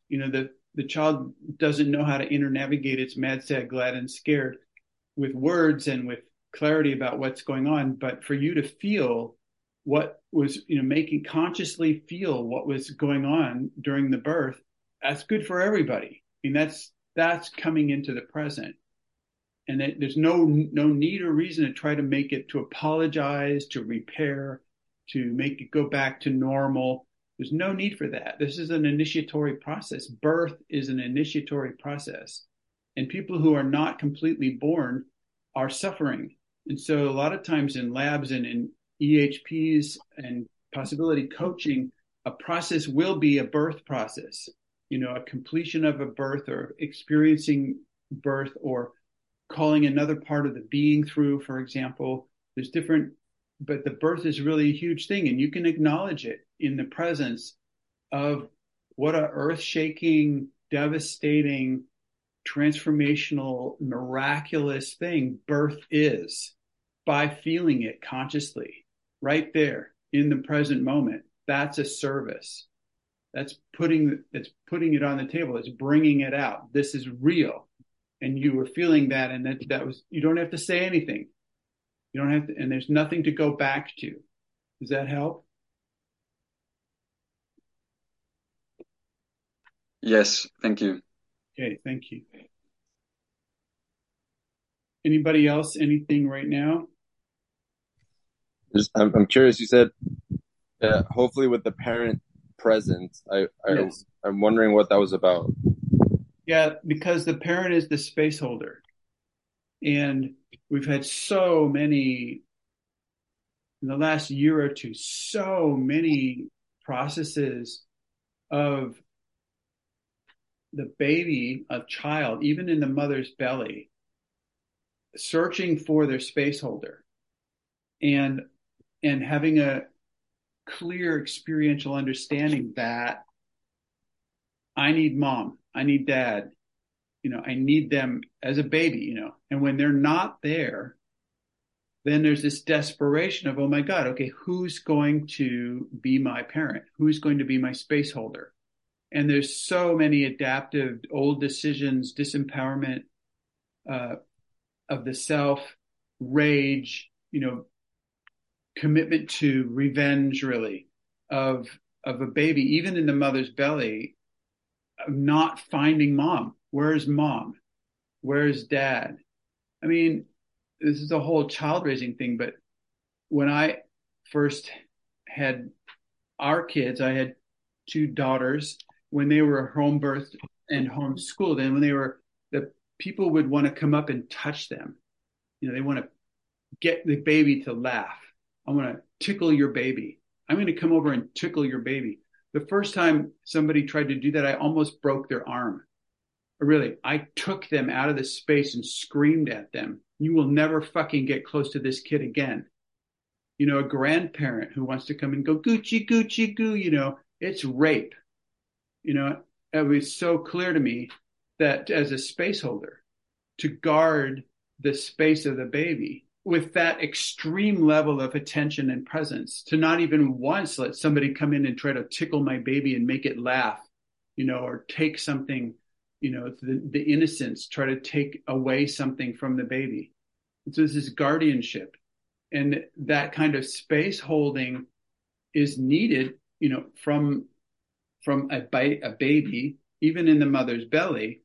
You know, the, the child doesn't know how to internavigate its mad, sad, glad, and scared with words and with clarity about what's going on. But for you to feel what was, you know, making consciously feel what was going on during the birth, that's good for everybody. I mean, that's, that's coming into the present. And that there's no, no need or reason to try to make it to apologize, to repair, to make it go back to normal. There's no need for that. This is an initiatory process. Birth is an initiatory process. And people who are not completely born are suffering. And so a lot of times in labs and in EHPs and possibility coaching, a process will be a birth process, you know, a completion of a birth or experiencing birth or calling another part of the being through, for example. There's different, but the birth is really a huge thing and you can acknowledge it in the presence of what a earth shaking, devastating, transformational, miraculous thing birth is by feeling it consciously right there in the present moment. That's a service. That's putting, that's putting it on the table. It's bringing it out. This is real. And you were feeling that. And that, that was, you don't have to say anything. You don't have to, and there's nothing to go back to. Does that help? Yes, thank you. Okay, thank you. Anybody else? Anything right now? Just, I'm, I'm curious. You said, uh, hopefully with the parent present. I, I Yes. I'm wondering what that was about. Yeah, because the parent is the space holder. And we've had so many, in the last year or two, so many processes of the baby, a child, even in the mother's belly, searching for their space holder and and having a clear experiential understanding that I need mom, I need dad, you know, I need them as a baby, you know, and when they're not there, then there's this desperation of, oh my God, okay, who's going to be my parent? Who's going to be my space holder? And there's so many adaptive old decisions, disempowerment uh, of the self, rage, you know, commitment to revenge, really, of of a baby, even in the mother's belly, not finding mom. Where's mom? Where's dad? I mean, this is a whole child raising thing, but when I first had our kids, I had two daughters when they were home birthed and homeschooled. And when they were, the people would want to come up and touch them. You know, they want to get the baby to laugh. I want to tickle your baby. I'm going to come over and tickle your baby. The first time somebody tried to do that, I almost broke their arm. Really, I took them out of the space and screamed at them. You will never fucking get close to this kid again. You know, a grandparent who wants to come and go Gucci, Gucci, goo, you know, it's rape. You know, it was so clear to me that as a space holder, to guard the space of the baby with that extreme level of attention and presence, to not even once let somebody come in and try to tickle my baby and make it laugh, you know, or take something, you know, the, the innocence, try to take away something from the baby. So this is guardianship. And that kind of space holding is needed, you know, from from a, a baby, even in the mother's belly,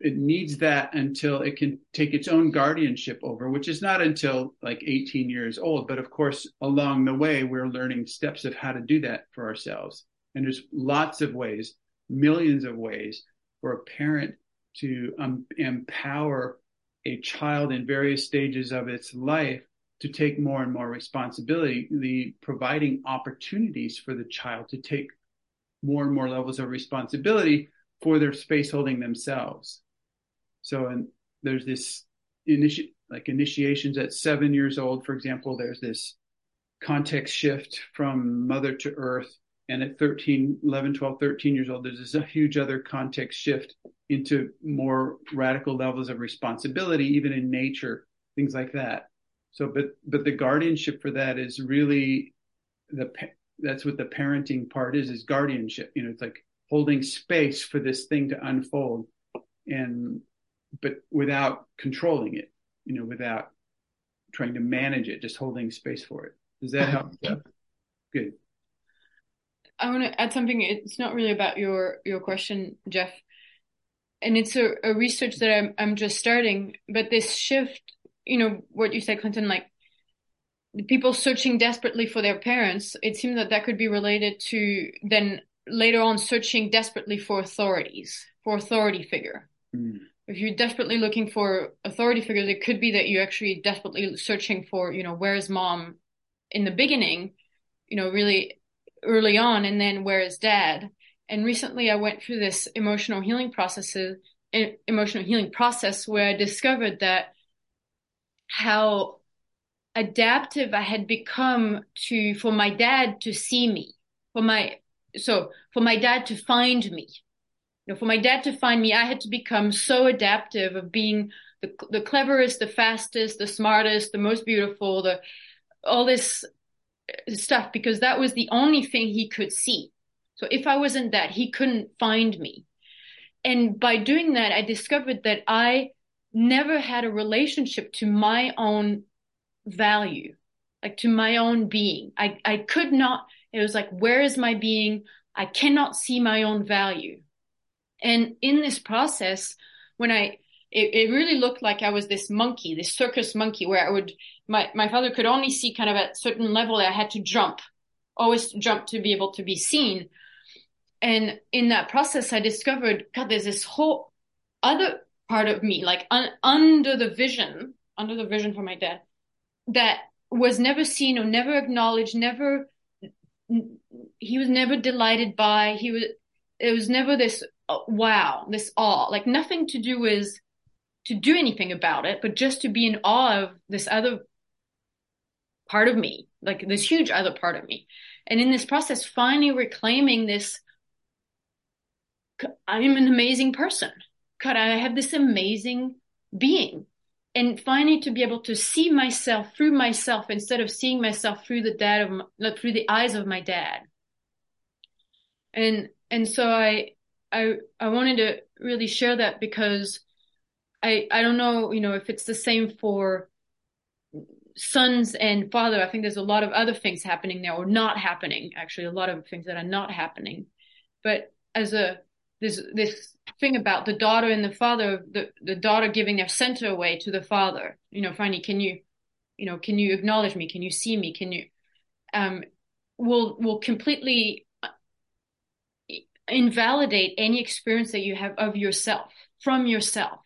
it needs that until it can take its own guardianship over, which is not until like 18 years old. But of course, along the way, we're learning steps of how to do that for ourselves. And there's lots of ways, millions of ways for a parent to um, empower a child in various stages of its life to take more and more responsibility, the providing opportunities for the child to take more and more levels of responsibility for their space holding themselves. So, and there's this initi- like initiations at seven years old, for example, there's this context shift from mother to earth And at 13, 11, 12, 13 years old, there's this a huge other context shift into more radical levels of responsibility, even in nature, things like that. So, but, but the guardianship for that is really the, that's what the parenting part is, is guardianship. You know, it's like holding space for this thing to unfold and, but without controlling it, you know, without trying to manage it, just holding space for it. Does that help? Jeff? Good. I want to add something. It's not really about your your question, Jeff, and it's a, a research that I'm I'm just starting. But this shift, you know, what you said, Clinton, like people searching desperately for their parents. It seems that that could be related to then later on searching desperately for authorities, for authority figure. Mm. If you're desperately looking for authority figures, it could be that you're actually desperately searching for, you know, where's mom in the beginning, you know, really early on, and then where is dad? And recently I went through this emotional healing processes, emotional healing process where I discovered that how adaptive I had become to, for my dad to see me, for my, so for my dad to find me, know, for my dad to find me, I had to become so adaptive of being the, the cleverest, the fastest, the smartest, the most beautiful, the, all this stuff because that was the only thing he could see. So if I wasn't that, he couldn't find me. And by doing that, I discovered that I never had a relationship to my own value, like to my own being. I, I could not, it was like, where is my being? I cannot see my own value. And in this process, when I, it, it really looked like I was this monkey, this circus monkey, where I would, my, my father could only see kind of at certain level I had to jump, always jump to be able to be seen. And in that process, I discovered, God, there's this whole other part of me, like un, under the vision, under the vision for my dad, that was never seen or never acknowledged, never, he was never delighted by, he was, it was never this uh, wow, this awe, like nothing to do with to do anything about it, but just to be in awe of this other part of me, like this huge other part of me. And in this process, finally reclaiming this, I'm an amazing person. God, I have this amazing being. And finally to be able to see myself through myself instead of seeing myself through the dad of, my, through the eyes of my dad. And, and so I, I I wanted to really share that because I I don't know you know if it's the same for sons and father. I think there's a lot of other things happening there or not happening. Actually, a lot of things that are not happening. But as a this this thing about the daughter and the father, the the daughter giving their center away to the father. You know, finally, can you you know can you acknowledge me? Can you see me? Can you um will will completely invalidate any experience that you have of yourself from yourself.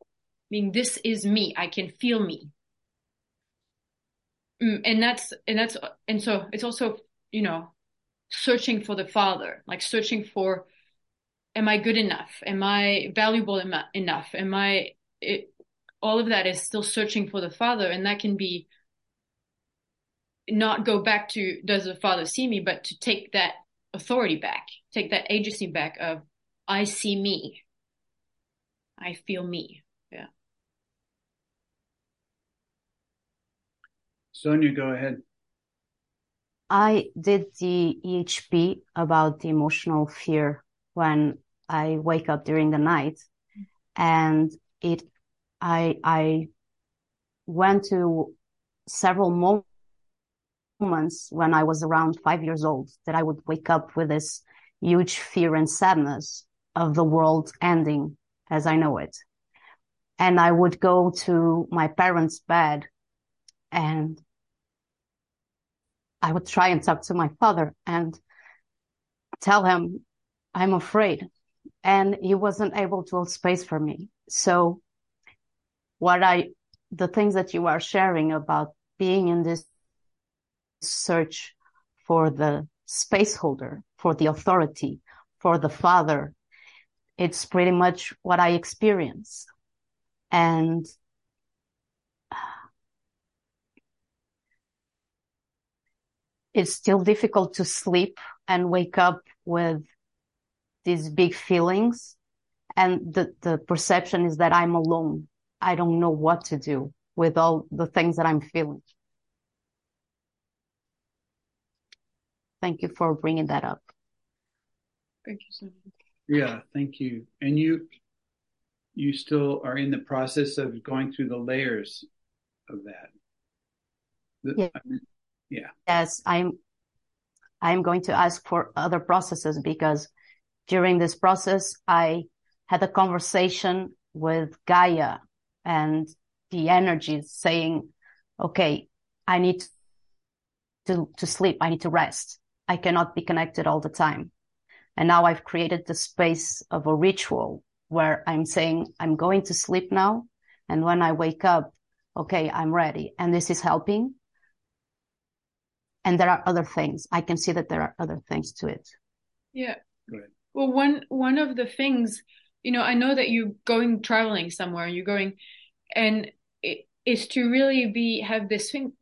I mean, this is me. I can feel me. Mm, and that's, and that's, and so it's also, you know, searching for the father, like searching for, am I good enough? Am I valuable enough? Am I, it, all of that is still searching for the father. And that can be not go back to, does the father see me, but to take that authority back, take that agency back of, I see me. I feel me. Yeah. Sonia, go ahead. I did the EHP about the emotional fear when I wake up during the night and it, I, I went to several moments moments when I was around five years old that I would wake up with this huge fear and sadness of the world ending as I know it. And I would go to my parents' bed and I would try and talk to my father and tell him I'm afraid. And he wasn't able to hold space for me. So what I, the things that you are sharing about being in this search for the space holder, for the authority, for the father. It's pretty much what I experience. And uh, it's still difficult to sleep and wake up with these big feelings. And the, the perception is that I'm alone. I don't know what to do with all the things that I'm feeling. Thank you for bringing that up. Thank you so much. Yeah, thank you. And you, you still are in the process of going through the layers of that. The- Yeah. I mean, yeah. Yes, I'm I'm going to ask for other processes because during this process I had a conversation with Gaia and the energy saying, okay, I need to to sleep, I need to rest. I cannot be connected all the time. And now I've created the space of a ritual where I'm saying I'm going to sleep now and when I wake up, okay, I'm ready and this is helping and there are other things. I can see that there are other things to it. Yeah. Go. Well, one one of the things, you know, I know that you're going traveling somewhere, you're going, and it is to really be have this thing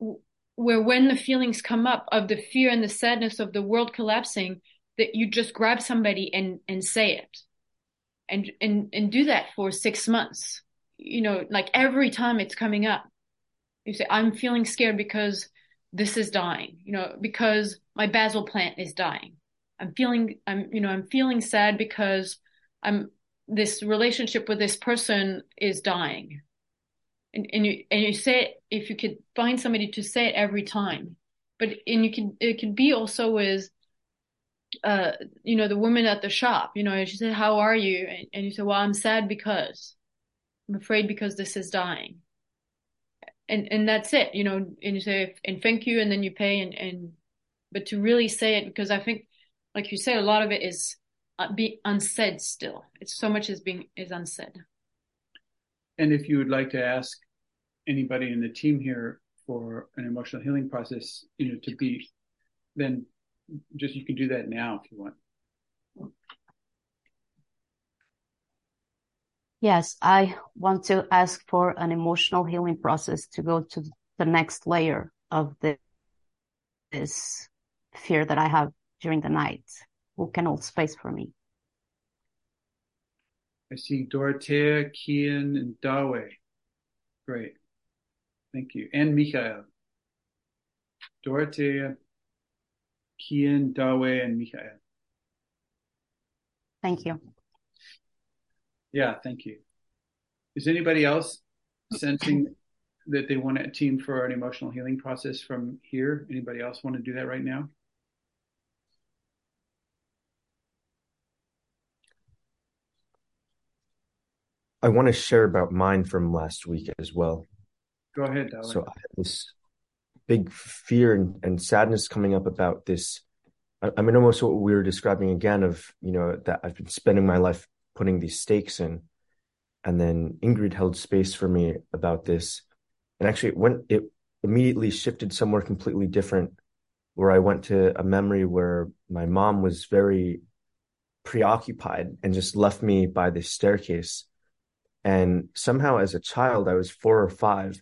where when the feelings come up of the fear and the sadness of the world collapsing, that you just grab somebody and and say it, and and and do that for six months. You know, like every time it's coming up, you say, "I'm feeling scared because." this is dying, you know, because my basil plant is dying. I'm feeling, I'm, you know, I'm feeling sad because I'm, this relationship with this person is dying. And, and you, and you say it, if you could find somebody to say it every time, but, and you can, it could be also with, uh, you know, the woman at the shop, you know, she said, how are you? And, and you say, well, I'm sad because I'm afraid because this is dying. And and that's it you know and you say and thank you and then you pay and and but to really say it because i think like you said a lot of it is uh, be unsaid still. It's so much is being is unsaid. And if you would like to ask anybody in the team here for an emotional healing process, you know, to be, then just you can do that now if you want. Yes, I want to ask for an emotional healing process to go to the next layer of the, this fear that I have during the night. Who can hold space for me? I see Dorothea, Kian, and Dawe. Great. Thank you. And Michael. Dorothea, Kian, Dawe, and Michael. Thank you. Yeah, thank you. Is anybody else sensing that they want a team for an emotional healing process from here? Anybody else want to do that right now? I want to share about mine from last week as well. Go ahead, Dawe. So I had this big fear and, and sadness coming up about this. I, I mean, almost what we were describing again of, you know, that I've been spending my life putting these stakes in. And then Ingrid held space for me about this. And actually went, it immediately shifted somewhere completely different where I went to a memory where my mom was very preoccupied and just left me by this staircase. And somehow as a child, I was four or five,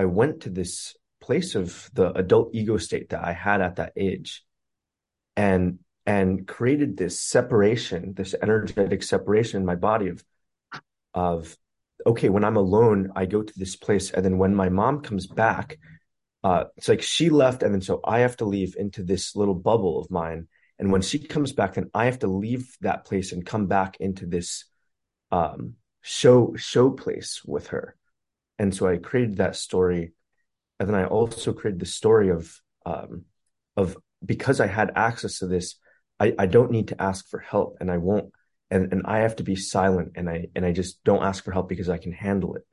I went to this place of the adult ego state that I had at that age and and created this separation, this energetic separation in my body of of okay, when I'm alone, I go to this place, and then when my mom comes back, uh, it's like she left, and then so I have to leave into this little bubble of mine. And when she comes back, then I have to leave that place and come back into this um, show show place with her. And so I created that story, and then I also created the story of um, of because I had access to this, I, I don't need to ask for help, and I won't, and and I have to be silent, and I and I just don't ask for help because I can handle it.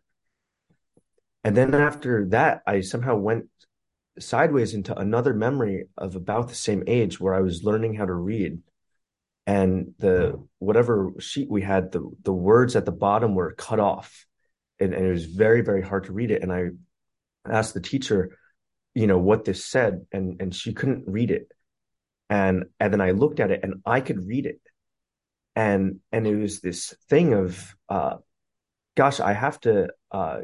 And then after that, I somehow went sideways into another memory of about the same age where I was learning how to read. And the whatever sheet we had, the the words at the bottom were cut off. And, and it was very, very hard to read it. And I asked the teacher, you know, what this said, and and she couldn't read it. And and then I looked at it and I could read it. And and it was this thing of uh gosh, I have to uh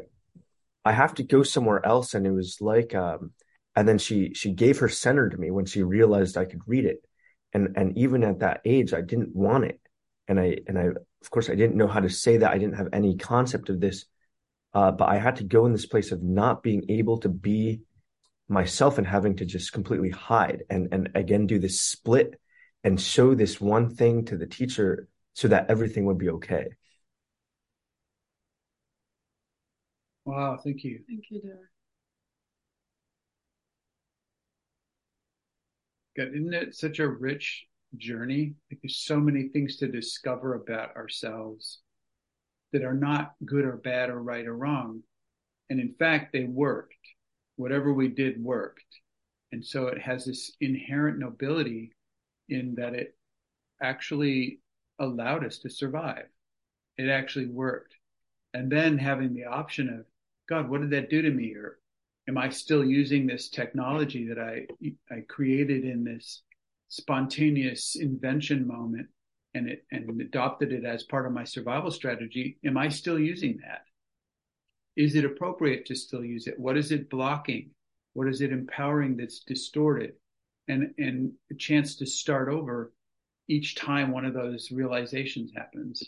I have to go somewhere else. And it was like um and then she she gave her center to me when she realized I could read it, and and even at that age, I didn't want it, and I and I of course I didn't know how to say that. I didn't have any concept of this, uh, but I had to go in this place of not being able to be myself and having to just completely hide and and again do this split and show this one thing to the teacher so that everything would be okay. Wow, thank you. Thank you, dear. God, isn't it such a rich journey? Like there's so many things to discover about ourselves that are not good or bad or right or wrong. And in fact, they worked. Whatever we did worked. And so it has this inherent nobility in that it actually allowed us to survive. It actually worked. And then having the option of, God, what did that do to me? Or am I still using this technology that I, I created in this spontaneous invention moment and it, and adopted it as part of my survival strategy? Am I still using that? Is it appropriate to still use it? What is it blocking? What is it empowering that's distorted? And, and a chance to start over each time one of those realizations happens.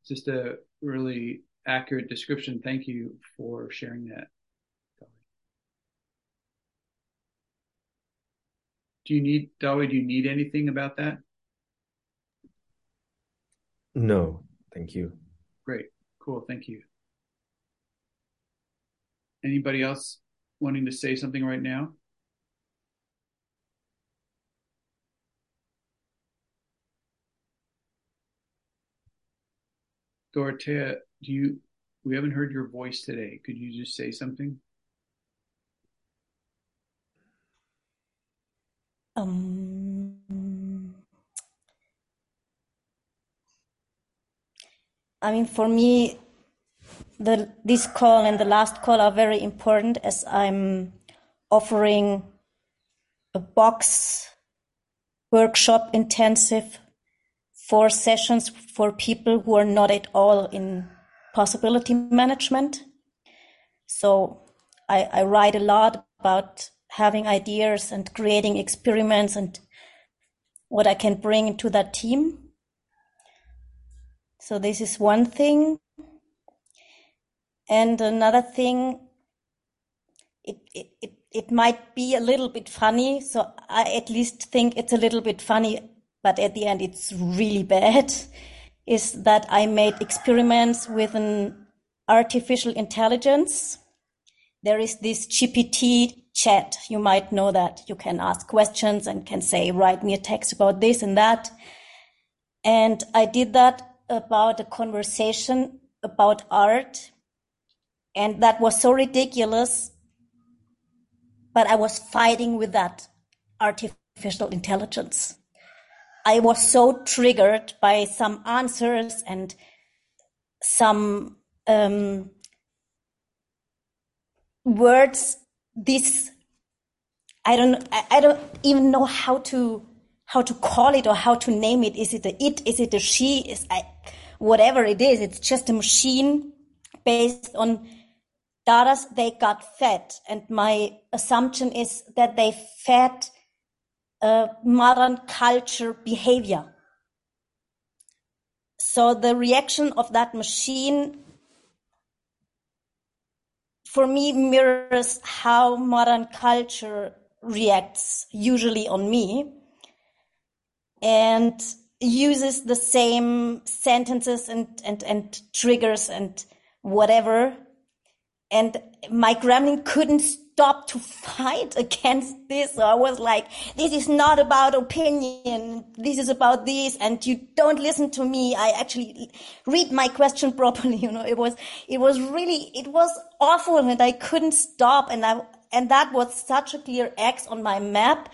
It's just a really accurate description. Thank you for sharing that. Do you need, Dawi, do you need anything about that? No, thank you. Great. Cool. Thank you. Anybody else wanting to say something right now? Dorothea, do you, we haven't heard your voice today. Could you just say something? Um, I mean, for me, the this call and the last call are very important as I'm offering a box workshop intensive four sessions for people who are not at all in possibility management. So I, I write a lot about having ideas and creating experiments and what I can bring into that team. So this is one thing. And another thing, it, it, it, it might be a little bit funny. So I at least think it's a little bit funny, but at the end it's really bad, is that I made experiments with an artificial intelligence. There is this GPT chat. You might know that you can ask questions and can say, write me a text about this and that. And I did that about a conversation about art. And that was so ridiculous. But I was fighting with that artificial intelligence. I was so triggered by some answers and some um, words this I don't I don't even know how to how to call it or how to name it. Is it a it? Is it a she? Is I whatever it is, it's just a machine based on data they got fed. And my assumption is that they fed uh, modern culture behavior. So the reaction of that machine for me mirrors how modern culture reacts usually on me and uses the same sentences and, and, and triggers and whatever. And my gremlin couldn't stop to fight against this. So I was like, this is not about opinion. This is about this. And you don't listen to me. I actually read my question properly. You know, it was, it was really, it was awful and I couldn't stop. And I, and that was such a clear X on my map.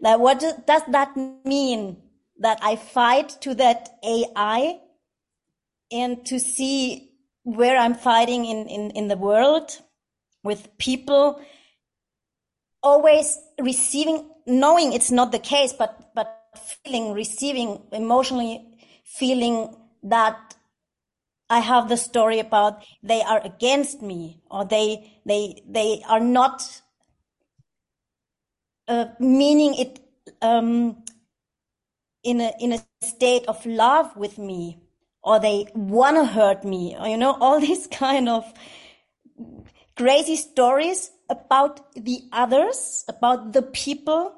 That what does that mean? That I fight to that AI and to see where I'm fighting in, in, in the world with people always receiving, knowing it's not the case, but, but feeling, receiving, emotionally feeling that I have the story about they are against me or they, they, they are not uh, meaning it um, in a in a state of love with me, or they want to hurt me, or you know, all these kind of crazy stories about the others, about the people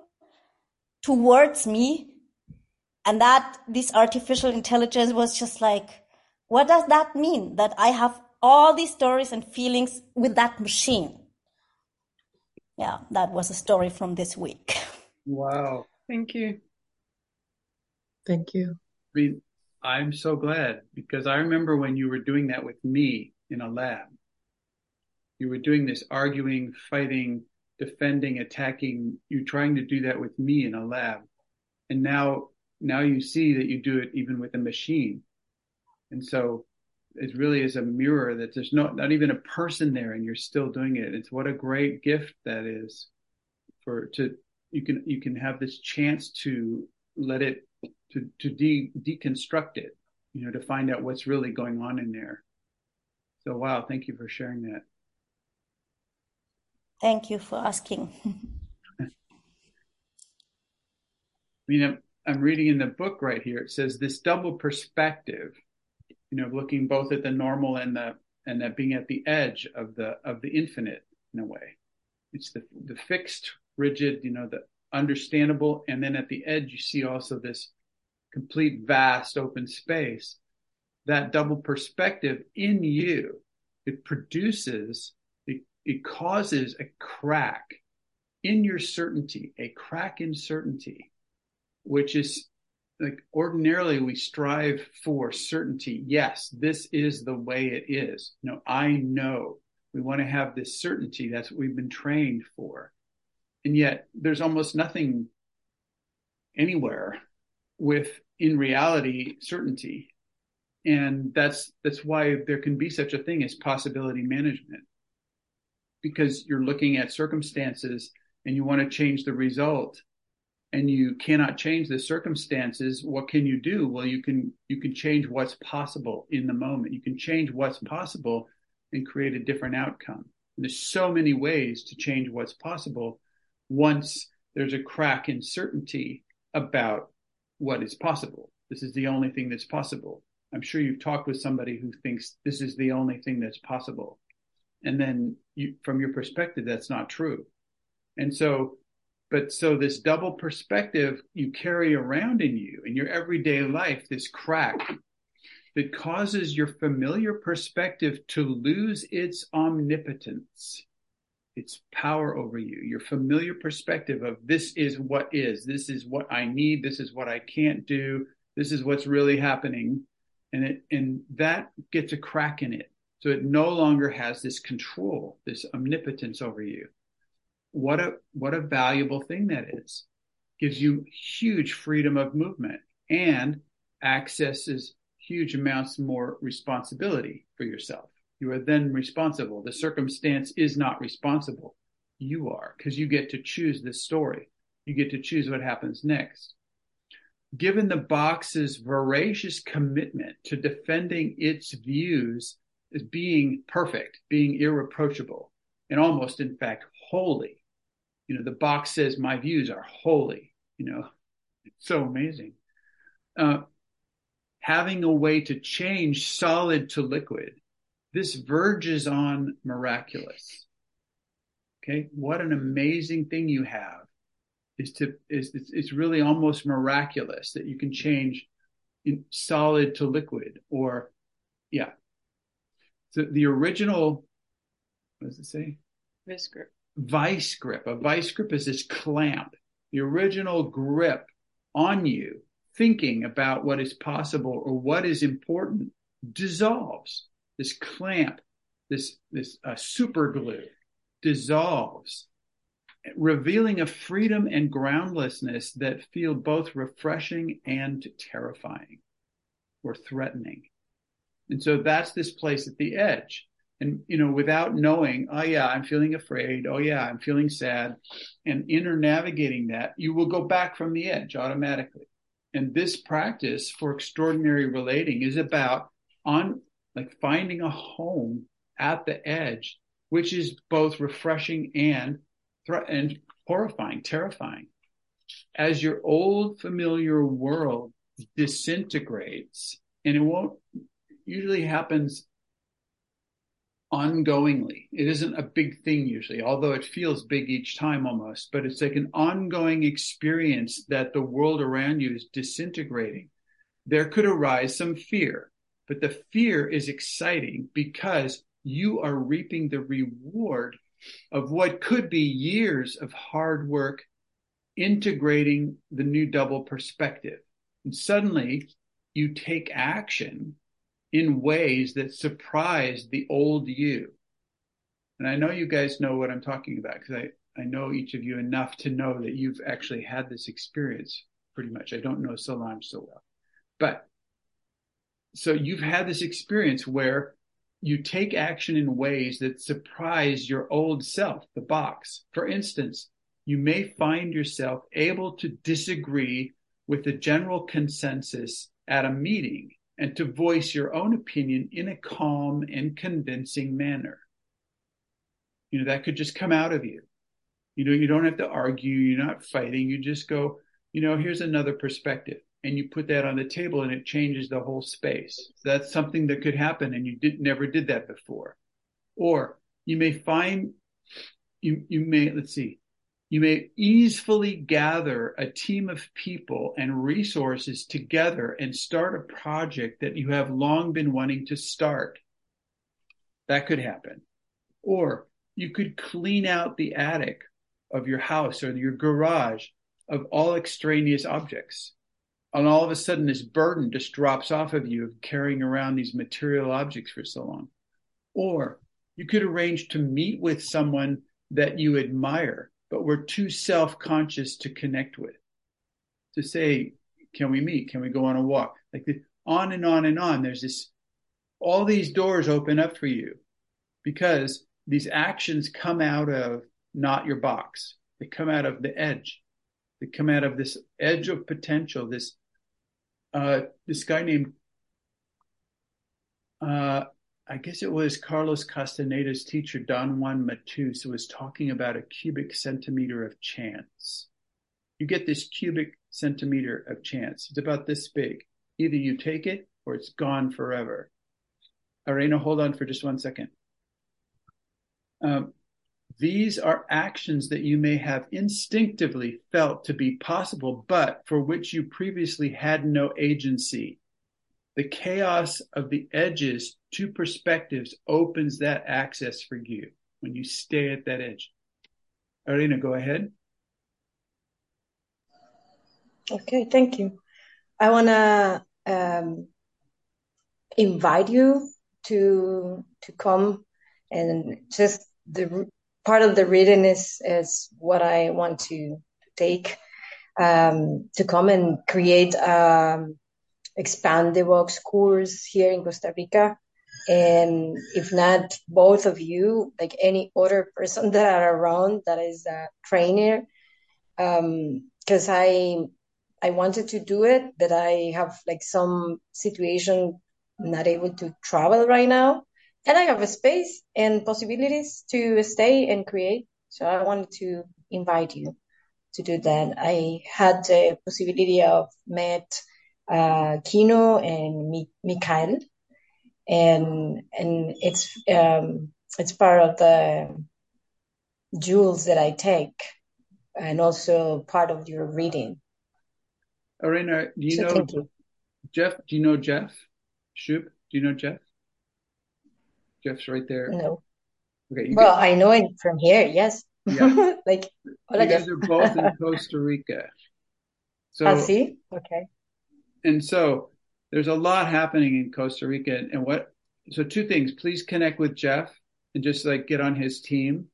towards me. And that this artificial intelligence was just like, what does that mean? That I have all these stories and feelings with that machine. Yeah, that was a story from this week. Wow. Thank you. Thank you. I mean, I'm so glad because I remember when you were doing that with me in a lab. You were doing this arguing, fighting, defending, attacking. You're trying to do that with me in a lab. And now, now you see that you do it even with a machine. And so it really is a mirror that there's not, not even a person there and you're still doing it. It's what a great gift that is for, to, you can, you can have this chance to let it, to, to de, deconstruct it, you know, to find out what's really going on in there. So, wow. Thank you for sharing that. Thank you for asking. I mean, I'm, I'm reading in the book right here. It says this double perspective, you know, looking both at the normal and the and that being at the edge of the of the infinite in a way. It's the the fixed, rigid, you know, the understandable, and then at the edge you see also this complete, vast, open space. That double perspective in you, it produces it causes a crack in your certainty, a crack in certainty, which is like ordinarily we strive for certainty. Yes, this is the way it is. No, I know. We want to have this certainty. That's what we've been trained for. And yet there's almost nothing anywhere with in reality certainty. And that's that's why there can be such a thing as possibility management. Because you're looking at circumstances and you want to change the result and you cannot change the circumstances what can you do? Well you can you can change what's possible in the moment. You can change what's possible and create a different outcome. And there's so many ways to change what's possible once there's a crack in certainty about what is possible. This is the only thing that's possible. I'm sure you've talked with somebody who thinks this is the only thing that's possible. And then you, from your perspective, that's not true. And so, but so this double perspective you carry around in you in your everyday life, this crack that causes your familiar perspective to lose its omnipotence, its power over you, your familiar perspective of this is what is, this is what I need, this is what I can't do, this is what's really happening. And it, and that gets a crack in it. So it no longer has this control, this omnipotence over you. What a, what a valuable thing that is. Gives you huge freedom of movement and accesses huge amounts more responsibility for yourself. You are then responsible. The circumstance is not responsible. You are because you get to choose this story. You get to choose what happens next. Given the box's voracious commitment to defending its views as being perfect, being irreproachable, and almost, in fact, holy. You know, the box says my views are holy. You know, it's so amazing. Uh, having a way to change solid to liquid, this verges on miraculous. Okay, what an amazing thing you have is to is it's, it's really almost miraculous that you can change solid to liquid or yeah so the original, what does it say? Vice grip. Vice grip. A vice grip is this clamp. The original grip on you, thinking about what is possible or what is important, dissolves. This clamp, this this uh, super glue, dissolves, revealing a freedom and groundlessness that feel both refreshing and terrifying or threatening. And so that's this place at the edge. And, you know, without knowing, oh yeah, I'm feeling afraid. Oh yeah, I'm feeling sad. And inner navigating that, you will go back from the edge automatically. And this practice for extraordinary relating is about on like finding a home at the edge, which is both refreshing and and horrifying, terrifying. As your old familiar world disintegrates, and it won't usually happens ongoingly. It isn't a big thing usually, although it feels big each time almost, but it's like an ongoing experience that the world around you is disintegrating. There could arise some fear, but the fear is exciting because you are reaping the reward of what could be years of hard work integrating the new double perspective. And suddenly you take action in ways that surprise the old you. And I know you guys know what I'm talking about because I, I know each of you enough to know that you've actually had this experience pretty much. I don't know Solange so well, but so you've had this experience where you take action in ways that surprise your old self, the box. For instance, you may find yourself able to disagree with the general consensus at a meeting and to voice your own opinion in a calm and convincing manner. You know, that could just come out of you. You know, you don't have to argue. You're not fighting. You just go, you know, here's another perspective. And you put that on the table and it changes the whole space. That's something that could happen and you did never did that before. Or you may find you, you may, let's see, you may easily gather a team of people and resources together and start a project that you have long been wanting to start. That could happen. Or you could clean out the attic of your house or your garage of all extraneous objects. And all of a sudden, this burden just drops off of you of carrying around these material objects for so long. Or you could arrange to meet with someone that you admire but we're too self-conscious to connect with. To say, can we meet? Can we go on a walk? Like the, on and on and on. There's this, all these doors open up for you because these actions come out of not your box. They come out of the edge. They come out of this edge of potential. This, uh, this guy named, uh, I guess it was Carlos Castaneda's teacher, Don Juan Matus, was talking about a cubic centimeter of chance. You get this cubic centimeter of chance. It's about this big. Either you take it or it's gone forever. Arena, hold on for just one second. Um, these are actions that you may have instinctively felt to be possible, but for which you previously had no agency the chaos of the edges to perspectives opens that access for you when you stay at that edge. Arena, go ahead. Okay, thank you. I want to um, invite you to to come and just the part of the reading is is what I want to take um, to come and create um, expand the box course here in Costa Rica. And if not both of you, like any other person that are around that is a trainer, because um, I I wanted to do it, but I have like some situation not able to travel right now, and I have a space and possibilities to stay and create. So I wanted to invite you to do that. I had the possibility of met uh, Kino and Mi- Mikhail, and and it's um, it's part of the jewels that I take, and also part of your reading. Arena, do you So know. Jeff? Do you know Jeff Shoup? Do you know Jeff? Jeff's right there. No. Okay, Well, guys, I know it from here. Yes. Yeah. like hola, you guys Jeff. are both in Costa Rica. So Ah, sí? Okay. and so there's a lot happening in Costa Rica and what so two things please connect with Jeff and just like get on his team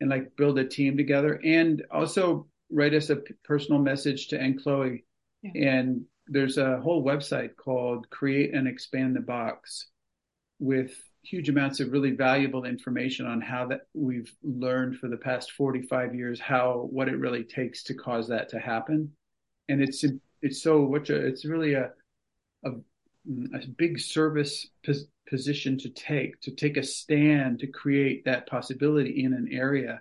and like build a team together and also write us a personal message to Anne Chloe and there's a whole website called create and expand the box with huge amounts of really valuable information on how that we've learned for the past 45 years how what it really takes to cause that to happen and it's it's so what it's really a a, a big service pos- position to take to take a stand to create that possibility in an area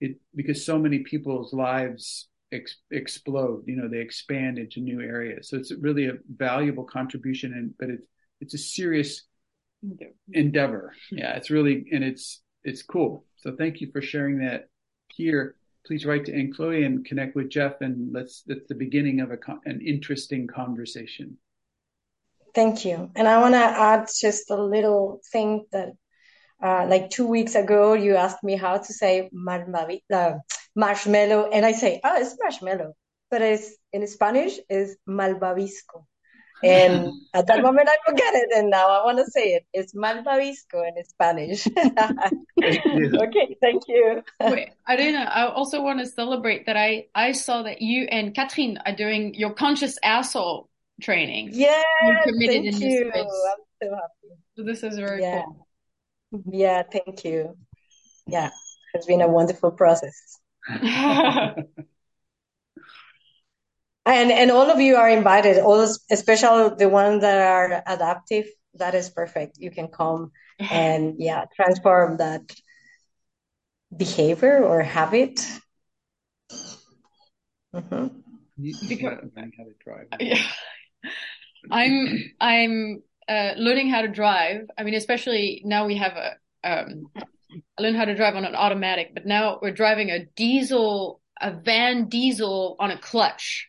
it because so many people's lives ex, explode. You know, they expand into new areas. So it's really a valuable contribution, and but it's it's a serious endeavor. Yeah, it's really and it's it's cool. So thank you for sharing that here. Please write to Anne Chloe and connect with Jeff, and let's that's the beginning of a an interesting conversation. Thank you. And I want to add just a little thing that, uh, like two weeks ago, you asked me how to say marmavi- uh, marshmallow, and I say, oh, it's marshmallow, but it's in Spanish is malvavisco. And at that moment, I forget it, and now I want to say it. It's malvavisco in Spanish. okay, thank you. Wait, Arena, I also want to celebrate that I I saw that you and Catherine are doing your conscious asshole training. Yeah, committed thank in you. space. I'm so happy. So this is very Yeah, cool. yeah, thank you. Yeah, it's been a wonderful process. And and all of you are invited, all especially the ones that are adaptive. That is perfect. You can come and yeah, transform that behavior or habit. hmm You, you gotta learn how to drive. Yeah. I'm I'm uh, learning how to drive. I mean, especially now we have a um, I learned how to drive on an automatic, but now we're driving a diesel, a van diesel on a clutch.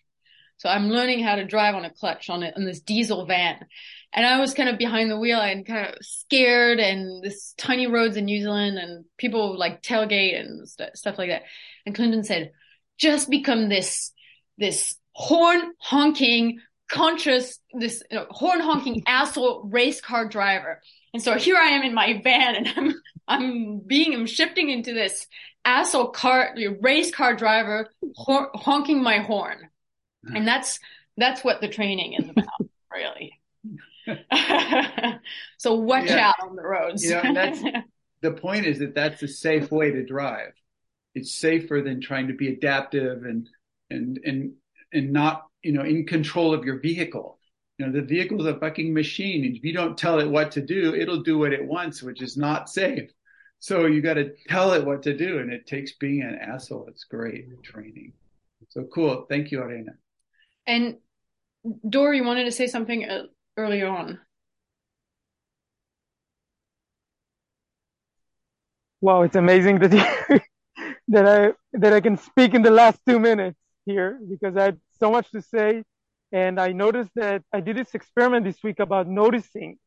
So I'm learning how to drive on a clutch on it on this diesel van. And I was kind of behind the wheel and kind of scared and this tiny roads in New Zealand and people like tailgate and st- stuff like that. And Clinton said, just become this, this horn honking, conscious, this you know, horn honking asshole race car driver. And so here I am in my van and I'm, I'm being, I'm shifting into this asshole car, race car driver hor- honking my horn. And that's, that's what the training is about, really. so watch Yeah. out on the roads. You know, that's the point is that that's a safe way to drive. It's safer than trying to be adaptive and and and and not you know in control of your vehicle. You know, the vehicle's a fucking machine. and If you don't tell it what to do, it'll do what it wants, which is not safe. So you got to tell it what to do, and it takes being an asshole. It's great training. So cool. Thank you, Arena. And Dora, you wanted to say something uh, earlier on. Wow, it's amazing that that I that I can speak in the last two minutes here because I had so much to say, and I noticed that I did this experiment this week about noticing,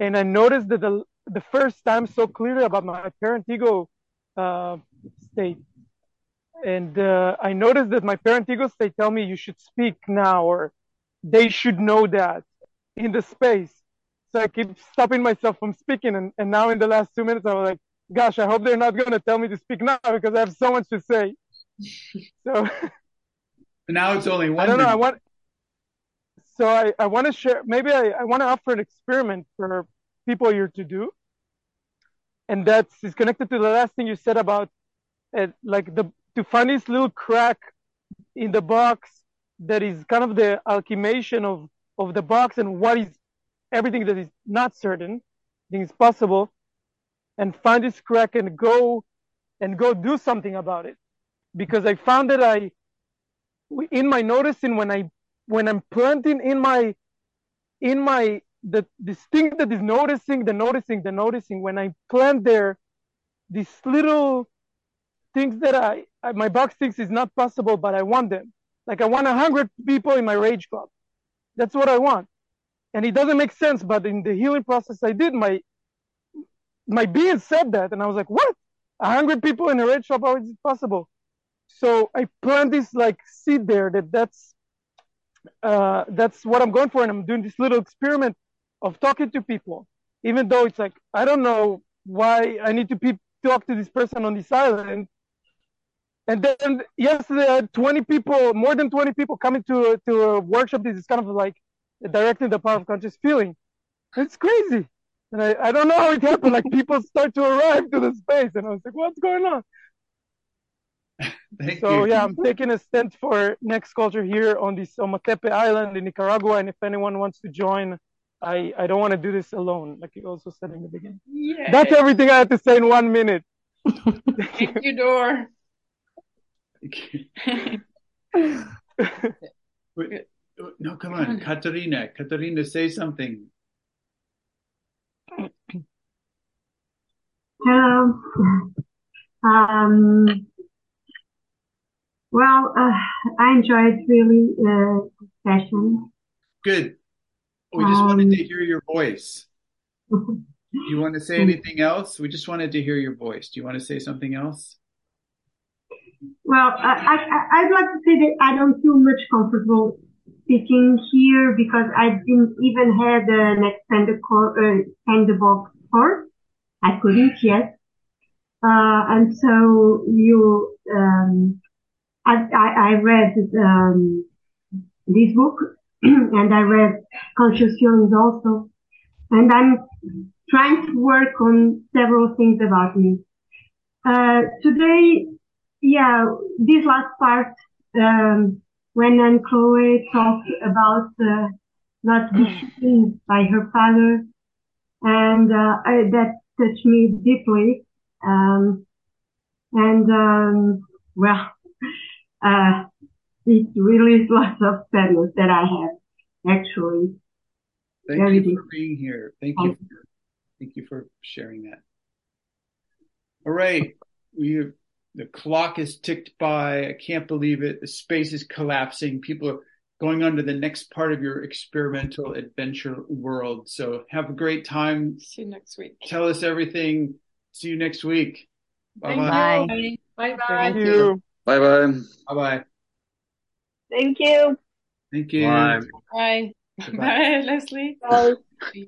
and I noticed that the the first time so clearly about my parent ego uh, state, and uh, I noticed that my parent ego state tell me you should speak now or they should know that in the space. So I keep stopping myself from speaking, and, and now in the last two minutes I was like gosh, I hope they're not going to tell me to speak now because I have so much to say. So Now it's only one. I don't know. I want. So I, I want to share. Maybe I, I want to offer an experiment for people here to do, and that's is connected to the last thing you said about, uh, like the to find this little crack in the box that is kind of the alchemation of of the box and what is everything that is not certain, things possible, and find this crack and go and go do something about it. Because i found that i in my noticing when i when i'm planting in my in my the this thing that is noticing the noticing the noticing when i plant there this little things that I, I my box thinks is not possible but i want them like i want a hundred people in my rage club that's what i want and it doesn't make sense but in the healing process i did my my being said that, and I was like, "What? A hundred people in a rage club? How is it possible?" So I plant this like seed there that that's uh, that's what I'm going for, and I'm doing this little experiment of talking to people, even though it's like I don't know why I need to pe- talk to this person on this island. And then yesterday, had 20 people, more than 20 people coming to a, to a workshop. This is kind of like directing the power of conscious feeling. It's crazy. And I, I don't know how it happened. Like people start to arrive to the space, and I was like, "What's going on?" Thank so you. yeah, I'm taking a stand for next culture here on this Ometepe Island in Nicaragua, and if anyone wants to join, I I don't want to do this alone, like you also said in the beginning. Yeah. That's everything I had to say in one minute. Thank you, Dor. Wait, no, come on, Katarina. Katarina, say something. Hello. Um, well, uh, I enjoyed really uh, the session. Good. We just wanted Um, to hear your voice. Do you want to say anything else? We just wanted to hear your voice. Do you want to say something else? Well, I, I'd like to say that I don't feel much comfortable speaking here because I didn't even have an extended core, uh, expandable course. I couldn't yet. Uh, and so you, um, I, I, I read, um, this book and I read Conscious Feelings also. And I'm trying to work on several things about me. Uh, today, yeah, this last part, um, when Anne Chloe talked about uh, not being seen by her father, and uh, I, that touched me deeply. Um, and um, well, uh, it really is lots of sadness that I have, actually. Thank Very you deep. for being here. Thank you. For, thank you for sharing that. All right. We the clock is ticked by. I can't believe it. The space is collapsing. People are going on to the next part of your experimental adventure world. So have a great time. See you next week. Tell us everything. See you next week. Bye-bye. Bye bye. Thank you. Bye bye. Bye bye. Thank you. Thank you. Bye. Bye. Bye, Leslie. Bye.